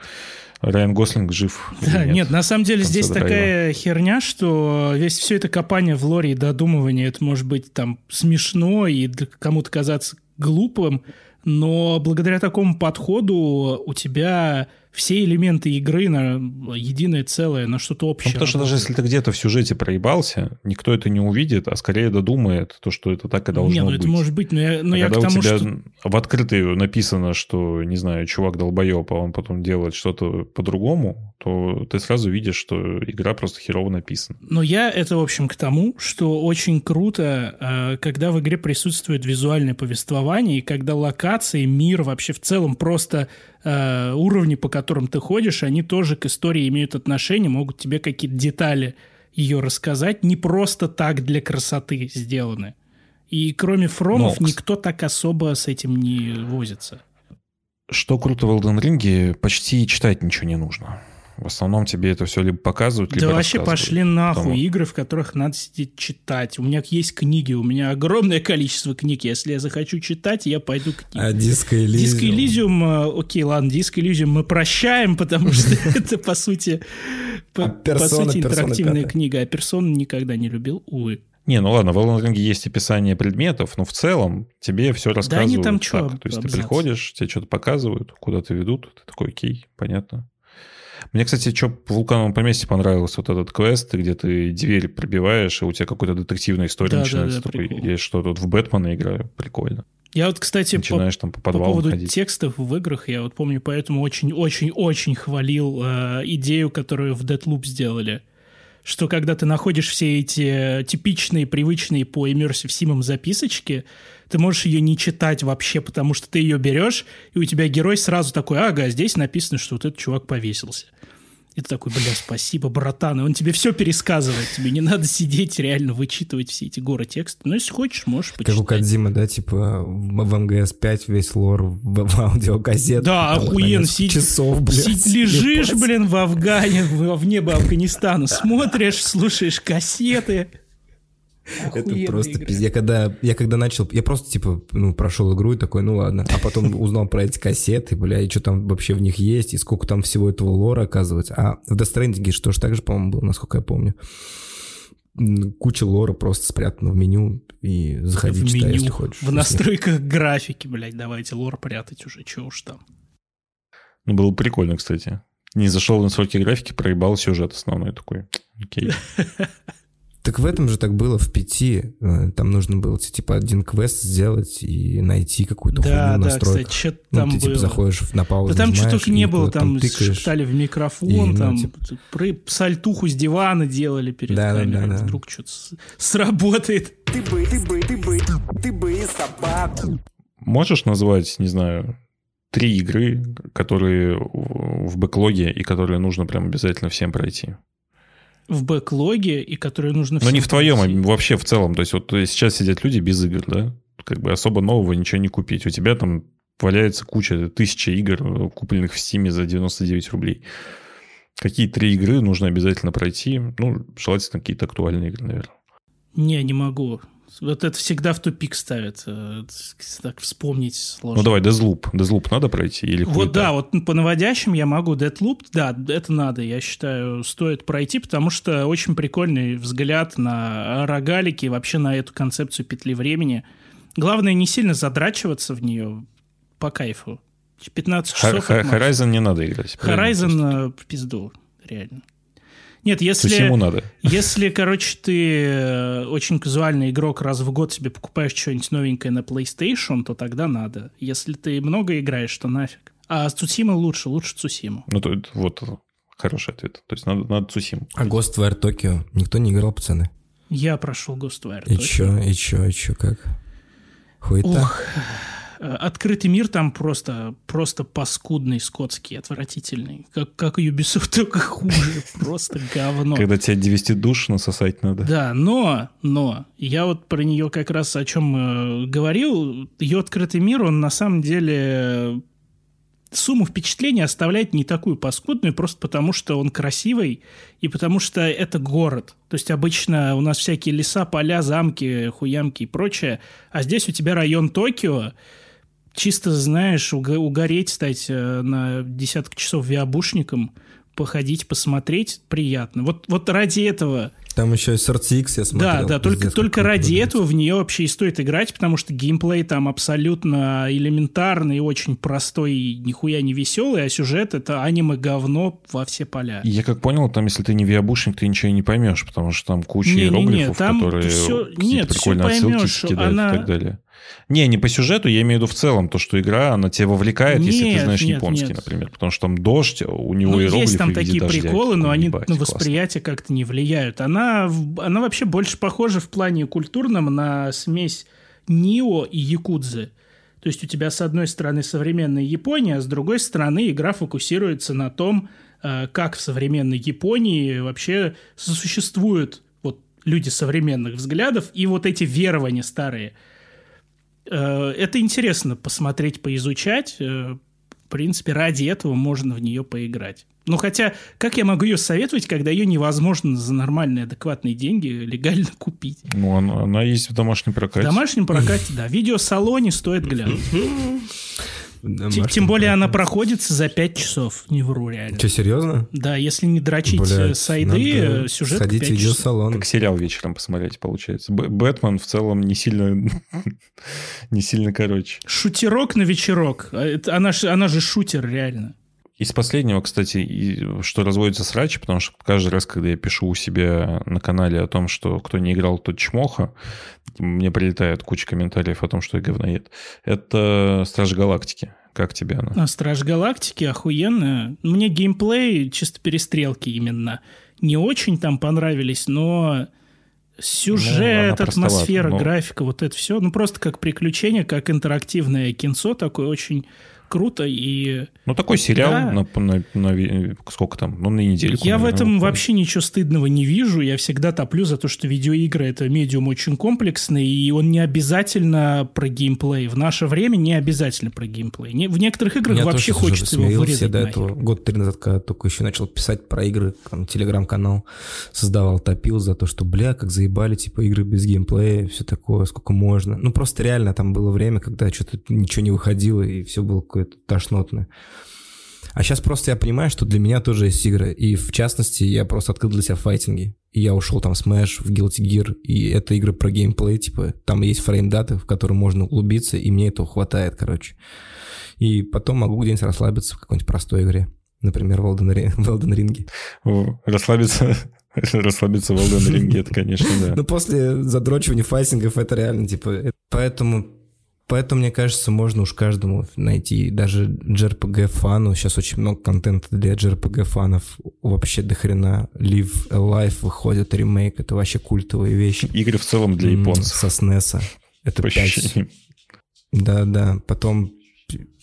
Райан Гослинг жив Да, нет. нет, на самом деле здесь драйва. такая херня, что весь все это копание в лоре и додумывание, это может быть там смешно и кому-то казаться глупым, но благодаря такому подходу у тебя все элементы игры на единое целое, на что-то Ну, общее. потому что даже если ты где-то в сюжете проебался, никто это не увидит, а скорее додумает то, что это так и должно Не, ну быть. это может быть, но я, но А я к когда тому, у тебя что... в открытой написано, что, не знаю, чувак долбоеб, а он потом делает что-то по-другому, то ты сразу видишь, что игра просто херово написана. Но я это, в общем, к тому, что очень круто, э, когда в игре присутствует визуальное повествование, и когда локации, мир, вообще в целом просто э, уровни, по которым ты ходишь, они тоже к истории имеют отношение, могут тебе какие-то детали ее рассказать, не просто так для красоты сделаны. И кроме фромов Но, кс- никто так особо с этим не возится. Что круто в Elden Ring, почти читать ничего не нужно. В основном тебе это все либо показывают, либо Да вообще пошли нахуй Потому- игры, в которых надо сидеть читать. У меня есть книги, у меня огромное количество книг. Если я захочу читать, я пойду к ним. А Диско Элизиум? Диско Элизиум, э, окей, ладно, Диско Элизиум мы прощаем, потому что это, по сути, по А сути, интерактивная книга. А персон никогда не любил, увы. Не, ну ладно, в Elden Ring есть описание предметов, но в целом тебе все рассказывают они там так. То есть ты приходишь, тебе что-то показывают, куда-то ведут, ты такой, окей, понятно. Мне, кстати, что по вулкановому поместье понравилось, вот этот квест, где ты дверь пробиваешь, и у тебя какая-то детективная история Да, да, начинается. да, такой, прикол. я что тут в Бэтмена играю, прикольно. Я вот, кстати, по, Начинаешь там по по поводу ходить. текстов в играх, я вот помню, поэтому очень-очень-очень хвалил э, идею, которую в Deadloop сделали. Что когда ты находишь все эти типичные, привычные по Immersive Sim записочки, ты можешь ее не читать вообще, потому что ты ее берешь, и у тебя герой сразу такой, ага, здесь написано, что вот этот чувак повесился. И ты такой, бля, спасибо, братан. И он тебе все пересказывает. Тебе не надо сидеть реально вычитывать все эти горы текста. Но если хочешь, можешь Как у почитать. Кадзима, да, типа в в МГС 5 весь лор в, в аудиокассетах. Да, Там охуенно, сидь- часов, блядь. Лежишь, блин, в Афгане, в, в небо Афганистана, смотришь, слушаешь кассеты. Это просто игра. пиздец. Я когда, я когда начал, я просто типа, ну, прошел игру и такой, ну ладно. А потом узнал про эти кассеты, бля, и что там вообще в них есть, и сколько там всего этого лора оказывается. А в Death Stranding что ж так же, по-моему, было, насколько я помню. Куча лора просто спрятана в меню, и заходи, в читай, меню, если хочешь. в настройках графики, блядь, давайте лор прятать уже, чего уж там. Ну, было прикольно, кстати. Не зашел в настройки графики, проебал сюжет основной такой. Окей. Так в этом же так было в пяти. Э, Там нужно было типа один квест сделать и найти какую-то Да, хуйню да, настройку. кстати, что Ну, там ты типа было. заходишь на паузу, Да там что только не было, там тыкаешь. шептали в микрофон, И, ну, там типа- сальтуху с дивана делали перед Да, да, камерой, да, да. вдруг что-то сработает. Ты бы, ты бы, ты бы, ты бы и собаку. Можешь назвать, не знаю, три игры, которые в бэклоге и которые нужно прям обязательно всем пройти? В бэклоге, и которые нужно Но не в твоем, а вообще в целом. То есть вот сейчас сидят люди без игр, да? Как бы особо нового ничего не купить. У тебя там валяется куча, тысяча игр, купленных в Стиме за 99 рублей. Какие три игры нужно обязательно пройти? Ну, желательно какие-то актуальные игры, наверное. Не, не могу. Вот это всегда в тупик ставит. э, Так вспомнить сложно. Ну, давай, Deathloop. Deathloop надо пройти? Или Вот хуета? да, вот по наводящим я могу. Deadloop, да, это надо, я считаю, стоит пройти, потому что очень прикольный взгляд на рогалики и вообще на эту концепцию петли времени. Главное не сильно задрачиваться в нее по кайфу. 15 Ха- часов. Horizon не надо играть. Horizon э, в пизду, реально. Нет, То есть если... ему надо. Если, короче, ты э, очень казуальный игрок, раз в год себе покупаешь что-нибудь новенькое на PlayStation, то тогда надо. Если ты много играешь, то нафиг. А Цусима лучше, лучше Цусиму. Ну, то, это вот хороший ответ. То есть надо, надо Цусиму. А Ghostwire Tokyo никто не играл, пацаны? Я прошел Ghostwire. И точно. чё, и чё, и чё, как? Хуета? Ух, э, открытый мир там просто, просто паскудный, скотский, отвратительный. Как, как Ubisoft, только хуже. Просто говно. Когда тебя 200 душ насосать надо. Да, но, но, я вот про нее как раз о чем э, говорил, ее открытый мир, он на самом деле э, сумму впечатлений оставляет не такую паскудную, просто потому что он красивый и потому что это город. То есть обычно у нас всякие леса, поля, замки, хуямки и прочее, а здесь у тебя район Токио, чисто, знаешь, уго- угореть, стать э, на десяток часов виабушником, походить, посмотреть, приятно. Вот, вот ради этого Там еще SRTX я смотрел. да, да, только, только ради выглядит. этого в нее вообще и стоит играть, потому что геймплей там абсолютно элементарный, очень простой, и нихуя не веселый, а сюжет это аниме-говно во все поля. Я как понял, там, если ты не виабушник, ты ничего и не поймешь, потому что там куча Не-не-не, иероглифов, там которые какие-то нет, поймёшь, кидают она- и так далее. Не, не по сюжету, я имею в виду в целом, то, что игра, она тебя вовлекает, если ты Нет, знаешь нет, японский, нет. например. Потому что там дождь, у него Ну, иероглифы есть там такие дождя, приколы, но они ебать, на восприятие как-то не влияют. Она, она вообще больше похожа в плане культурном на смесь Нио и Якудзы. То есть у тебя с одной стороны современная Япония, а с другой стороны игра фокусируется на том, э, как в современной Японии вообще сосуществуют вот люди современных взглядов и вот эти верования старые. Э, Это интересно посмотреть, поизучать. Э, В принципе, ради этого можно в нее поиграть. Ну, хотя, как я могу ее советовать, когда ее невозможно за нормальные, адекватные деньги легально купить? Ну, она, она есть в домашнем В прокате. домашнем прокате, да. В видеосалоне стоит глянуть. Да, Тем- Тем более она проходится за 5 часов. Не вру, реально. Че, серьезно? Да, если не дрочить э, Блядь, сайды, надо э, сюжет Сходить в 5 часов. видеосалон. Как сериал вечером посмотреть, получается. Б- Бэтмен в целом не сильно, не сильно короче. Шутерок на вечерок. А это- Она, она же шутер, реально. Из последнего, кстати, что разводится срач, потому что каждый раз, когда я пишу у себя на канале о том, что кто не играл, тот чмоха, мне прилетает куча комментариев о том, что я говноед. Это Стражи Галактики. Как тебе она? А Страж Галактики охуенно. Мне геймплей, чисто перестрелки именно, не очень там понравились, но Ну, сюжет, простовата, атмосфера, но- графика, вот это все, ну просто как приключение, как интерактивное кинцо такое очень круто, и... Ну, такой сериал Да. на, на- на- сколько там? Ну, на недельку. Я в этом вообще ничего стыдного не вижу. Я всегда топлю за то, что видеоигры — это медиум очень комплексный, и он не обязательно про геймплей. В наше время не обязательно про геймплей. Не- в некоторых играх Я вообще тоже уже хочется его вырезать до этого. Год три назад, когда только еще начал писать про игры, там, телеграм-канал создавал, топил за то, что, бля, как заебали, типа, игры без геймплея, все такое, сколько можно. Ну, просто реально там было время, когда что-то ничего не выходило, и все было какое-то тошнотное. А сейчас просто я понимаю, что для меня тоже есть игры. И в частности, я просто открыл для себя файтинги. И я ушел там в Smash, в Guilty Gear, и это игры про геймплей, типа, там есть фреймдаты, в которые можно углубиться, и мне этого хватает, короче. И потом могу где-нибудь расслабиться в какой-нибудь простой игре. Например, в Elden Ring. В Elden Ring. О, Расслабиться, расслабиться в Elden Ring, это, конечно, да. Ну, после задрочивания файтингов это реально, типа... Поэтому, поэтому, мне кажется, можно уж каждому найти. Даже JRPG-фану. Сейчас очень много контента для JRPG-фанов. Вообще до хрена. Live Alive выходит, ремейк. Это вообще культовые вещи. Игры в целом для японцев, Со SNES. Это по 5 ощущениям. Да-да, потом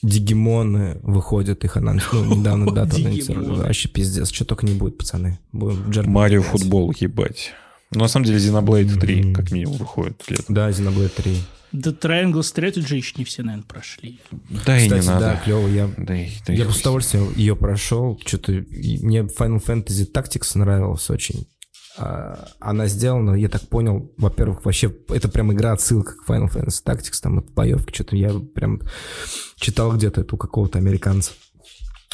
Дигимоны выходят, их анонс... Ну, недавно дату анонсировали. Вообще пиздец, что только не будет, пацаны. Будем Марио футбол, ебать. Ну, на самом деле, Xenoblade 3, Мгм. как минимум, выходит летом. Да, Xenoblade 3. Да Triangle Strategy еще не все, наверное, прошли. Да и Кстати, не надо. да, клево. Я, Да и- да и я бы с удовольствием ее прошел. Что-то и мне Final Fantasy Tactics нравилась очень. А, Она сделана, я так понял, во-первых, вообще это прям игра отсылка к Final Fantasy Tactics, там от боевки, что-то я прям читал где-то это у какого-то американца.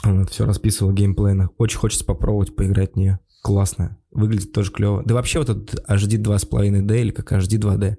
Он все расписывал геймплейно. Очень хочется попробовать поиграть в нее. Классно. Выглядит тоже клево. Да вообще вот этот HD 2.5D или как HD 2D.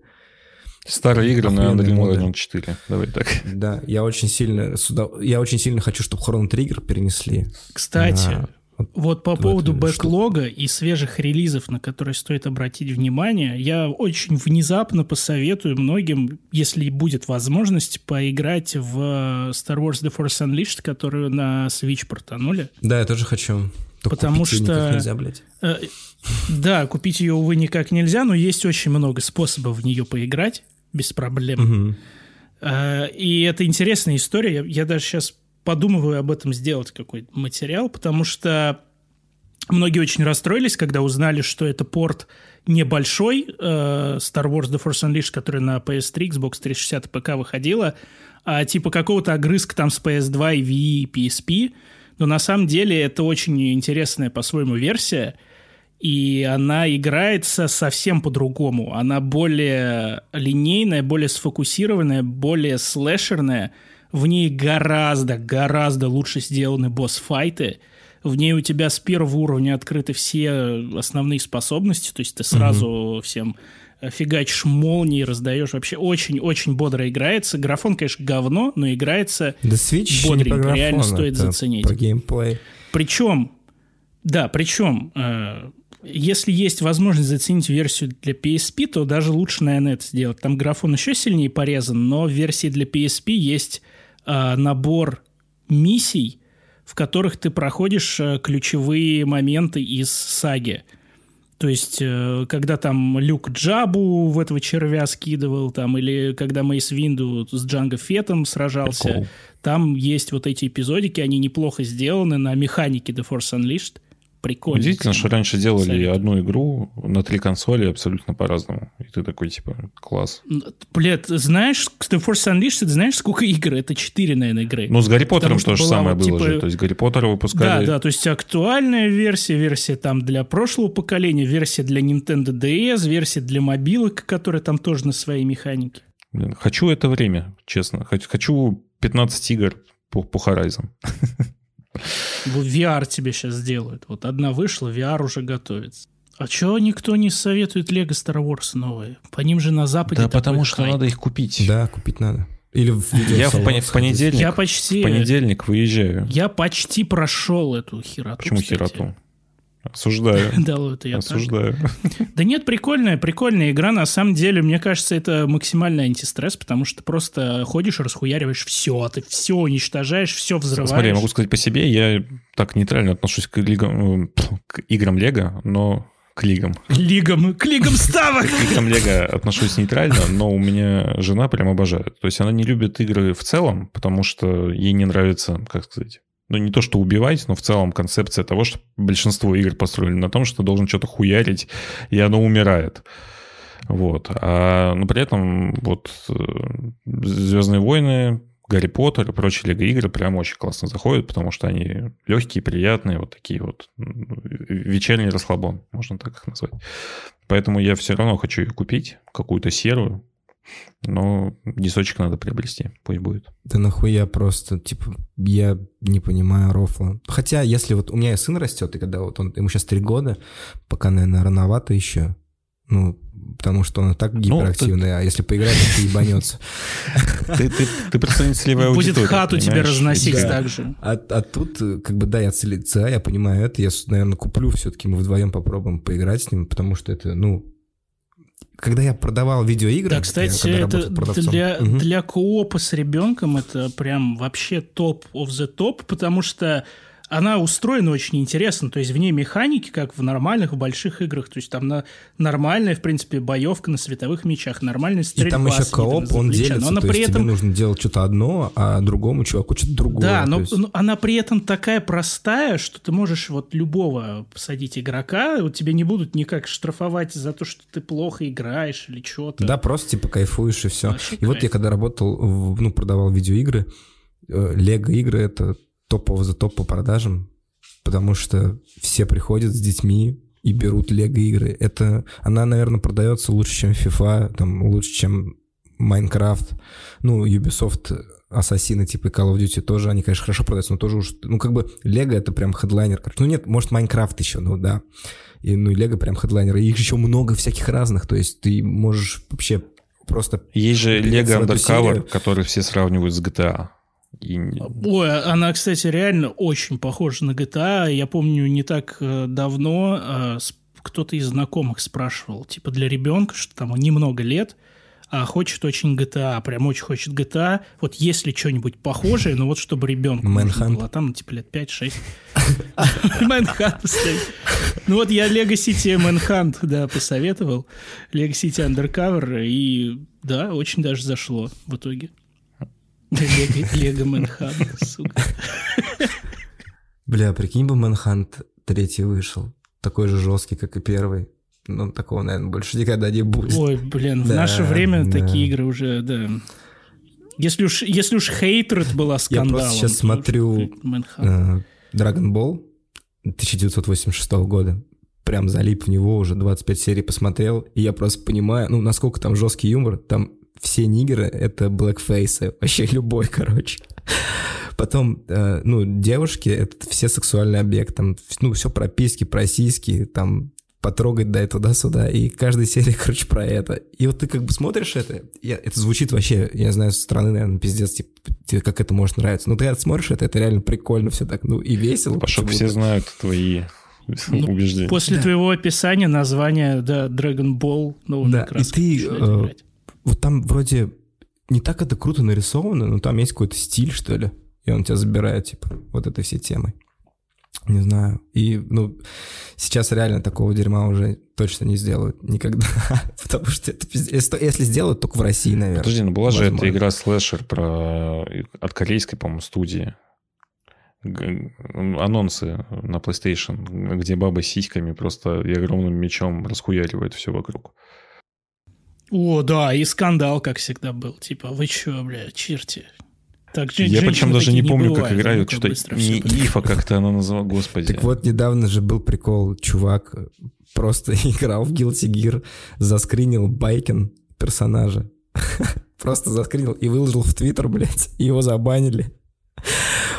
Старые игры на Unreal моды. Engine 4. Давай так. Да, я очень сильно сюда, я очень сильно хочу, чтобы Chrono Trigger перенесли. Кстати, А, вот по поводу бэклога и свежих релизов, на которые стоит обратить внимание, я очень внезапно посоветую многим, если будет возможность, поиграть в э, Star Wars The Force Unleashed, которую на Switch портанули. Да, я тоже хочу. Только Потому купить её никак что- нельзя, блядь. Э, Да, купить ее, увы, никак нельзя, но есть очень много способов в нее поиграть без проблем. Э, И это интересная история. Я, я даже сейчас подумываю об этом сделать какой-то материал, потому что многие очень расстроились, когда узнали, что это порт небольшой э, Star Wars The Force Unleashed, который на PS3, Xbox 360 и ПК выходила, а типа какого-то огрызка там с PS2 и Wii и PSP. Но на самом деле это очень интересная по-своему версия, и она играется совсем по-другому. Она более линейная, более сфокусированная, более слэшерная. В ней гораздо, гораздо лучше сделаны босс-файты. В ней у тебя с первого уровня открыты все основные способности, то есть ты сразу всем э, фигачишь молнии, раздаешь. Вообще очень-очень бодро играется. Графон, конечно, говно, но играется Да Switch не Бодренько, про реально стоит заценить. Про геймплей. Причем, да, причем, э, если есть возможность заценить версию для PSP, то даже лучше, наверное, это сделать. Там графон еще сильнее порезан, но в версии для PSP есть э, набор миссий, в которых ты проходишь э, ключевые моменты из саги. То есть, э, когда там Люк Джабу в этого червя скидывал, там, или когда Мейс Винду с Джанго Фетом сражался, Прикол. там есть вот эти эпизодики, они неплохо сделаны на механике The Force Unleashed. Прикольно. Удивительно, что раньше делали Советую. одну игру на три консоли абсолютно по-разному. И ты такой, типа, класс. Блядь, знаешь, The Force Unleashed, ты знаешь, сколько игр? Это 4, наверное, игры. Ну, с Гарри Поттером то же самое вот, было типа, же. То есть Гарри Поттера Да, выпускали... да, то есть актуальная версия, версия там для прошлого поколения, версия для Nintendo DS, версия для мобилок, которая там тоже на своей механике. Блин, Хочу это время, честно. Хочу 15 игр по, по Horizon. VR тебе сейчас сделают. Вот одна вышла, VR уже готовится. А чего никто не советует Лего Star Wars новые? По ним же на Западе Да потому что хайп. надо их купить. Да, купить надо. Или в Я в, пон- в понедельник, Я почти... в понедельник выезжаю. Я почти прошел эту хероту. Почему кстати. хероту? Осуждаю. Да, это я так. Осуждаю. Да нет, прикольная, прикольная игра. На самом деле, мне кажется, это максимальный антистресс, потому что ты просто ходишь, расхуяриваешь все, ты все уничтожаешь, все взрываешь. Смотри, я могу сказать по себе, я так нейтрально отношусь к, лигам- э, к играм Лего, но к лигам. Лигам, к лигам ставок! К играм Лего отношусь нейтрально, но у меня жена прям обожает. То есть она не любит игры в целом, потому что ей не нравится, как сказать, ну, не то, что убивать, но в целом концепция того, что большинство игр построены на том, что должен что-то хуярить, и оно умирает. Вот. А, но при этом вот э, Звездные войны, Гарри Поттер и прочие лего-игры прям очень классно заходят, потому что они легкие, приятные, вот такие вот вечерний расслабон, можно так их назвать. Поэтому я все равно хочу ее купить, какую-то серую, но дисочек надо приобрести, пусть будет. Да нахуя просто, типа, я не понимаю рофла. Хотя, если вот у меня сын растет, и когда вот он, ему сейчас три года, пока, наверное, рановато еще, ну, потому что он и так ну, гиперактивный, ну, а если поиграть, то ебанется. Ты, ты, ты представитель Будет хату тебе разносить да. так же. А, а тут, как бы, да, я целица, я понимаю это, я, наверное, куплю все-таки, мы вдвоем попробуем поиграть с ним, потому что это, ну, когда я продавал видеоигры... Да, кстати, это для, угу. для коопа с ребенком это прям вообще топ of the топ, потому что она устроена очень интересно, то есть в ней механики, как в нормальных, в больших играх, то есть там на нормальная, в принципе, боевка на световых мечах, нормальная стрельба. И там еще кооп, он делится, но то при есть этом... тебе нужно делать что-то одно, а другому чуваку что-то другое. Да, но, есть... но она при этом такая простая, что ты можешь вот любого посадить игрока, вот тебе не будут никак штрафовать за то, что ты плохо играешь или что-то. Да, просто типа кайфуешь и все. Вообще и кайф. вот я когда работал, ну, продавал видеоигры, э, Лего-игры — это топов за топ по продажам, потому что все приходят с детьми и берут лего-игры. Это, она, наверное, продается лучше, чем FIFA, там, лучше, чем Minecraft. Ну, Ubisoft ассасины типа Call of Duty тоже, они, конечно, хорошо продаются, но тоже уж, ну, как бы, Лего это прям хедлайнер. Ну, нет, может, Майнкрафт еще, ну, да. И, ну, и Лего прям хедлайнер. И их еще много всяких разных, то есть ты можешь вообще просто... Есть же Лего Undercover, который все сравнивают с GTA. И... Ой, она, кстати, реально очень похожа на GTA. Я помню, не так э, давно э, кто-то из знакомых спрашивал, типа для ребенка, что там немного лет, а хочет очень GTA, прям очень хочет GTA. Вот если что-нибудь похожее, ну вот чтобы ребенку было, а там, типа, лет 5-6. Manhunt. Ну вот я Lego City Manhunt, да, посоветовал. Lego City Undercover, и да, очень даже зашло в итоге. Лего Мэнхант, сука. Бля, прикинь бы Мэнхант третий вышел. Такой же жесткий, как и первый. Ну, такого, наверное, больше никогда не будет. Ой, блин, в да, наше время да. такие игры уже, да. Если уж, если уж Хейтред была скандалом... Я просто сейчас смотрю uh, Dragon Ball 1986 года. Прям залип в него, уже 25 серий посмотрел. И я просто понимаю, ну, насколько там жесткий юмор. Там все нигеры — это блэкфейсы, вообще любой, короче. Потом, э, ну, девушки — это все сексуальные объекты, там, ну, все прописки, просиски, там, потрогать, да, туда-сюда, и каждая серия, короче, про это. И вот ты как бы смотришь это, я, это звучит вообще, я знаю, со стороны, наверное, пиздец, типа, тебе как это может нравиться. Но ты смотришь это, это реально прикольно все так, ну, и весело. Пошел, все знают твои ну, убеждения. После да. твоего описания название, да, Dragon Ball, ну, да, и ты, э, вот там вроде не так это круто нарисовано, но там есть какой-то стиль, что ли, и он тебя забирает, типа, вот этой всей темой. Не знаю. И, ну, сейчас реально такого дерьма уже точно не сделают никогда. Потому что это если, если сделают, только в России, наверное. Подожди, ну была Возможно. же эта игра слэшер про... от корейской, по-моему, студии. Анонсы на PlayStation, где баба с сиськами просто и огромным мечом расхуяривает все вокруг. О, да, и скандал, как всегда, был. Типа, вы чё, бля, черти. Так, Я причем даже не помню, бывает, как играют. Что-то не Ифа как-то она назвала, господи. Так вот, недавно же был прикол. Чувак просто играл в Guilty Gear, заскринил Байкин персонажа. Просто заскринил и выложил в Твиттер, блядь, и его забанили.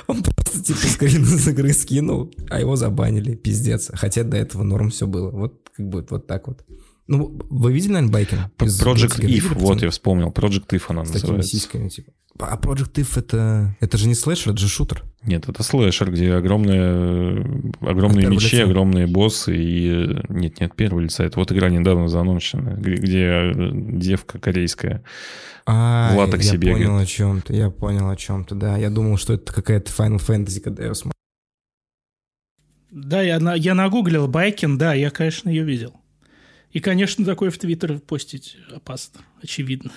Он просто типа скрин из игры скинул, а его забанили, пиздец. Хотя до этого норм все было. Вот как бы вот так вот. Ну, вы видели, наверное, Байкин? Project If, вот я вспомнил. Project If она С называется. С такими сиськами, типа. А Project If это... Это же не слэшер, это же шутер. Нет, это слэшер, где огромные, огромные мечи, лица. огромные боссы и... Нет, нет, первого лица. Это вот игра недавно заночена, где девка корейская а, в латексе я бегает. Я понял о чем-то, я понял о чем-то, да. Я думал, что это какая-то Final Fantasy, когда я смотрел. Да, я, на, я нагуглил Байкин, да, я, конечно, ее видел. И, конечно, такое в Твиттер постить опасно, очевидно.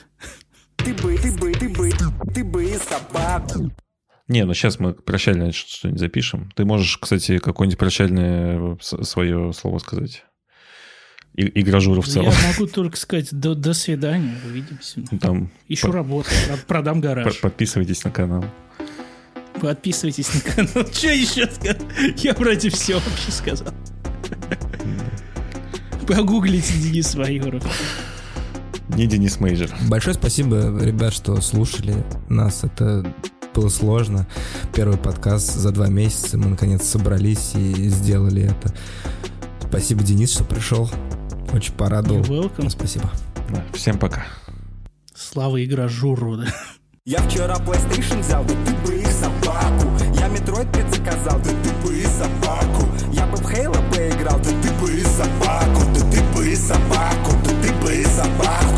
Ты бы, ты бы, ты бы, ты бы собаку. Не, ну сейчас мы прощальное что-нибудь запишем. Ты можешь, кстати, какое-нибудь прощальное свое слово сказать. И, и гражуру в целом. Я могу только сказать до, до свидания, увидимся. Там Ищу по... работу, продам гараж. Подписывайтесь на канал. Подписывайтесь на канал. Что еще сказать? Я вроде все вообще сказал. Погуглите Денис Майоров. Не Денис Мейджер. Большое спасибо, ребят, что слушали нас. Это было сложно. Первый подкаст за два месяца. Мы наконец собрались и сделали это. Спасибо, Денис, что пришел. Очень порадовал. You're welcome. Спасибо. Да, всем пока. Слава игра Журу, да. Я вчера PlayStation взял, да ты бы их собаку. Я Metroid предзаказал, да ты бы и собаку. Я бы в Halo поиграл, да trebuie să fac, cum.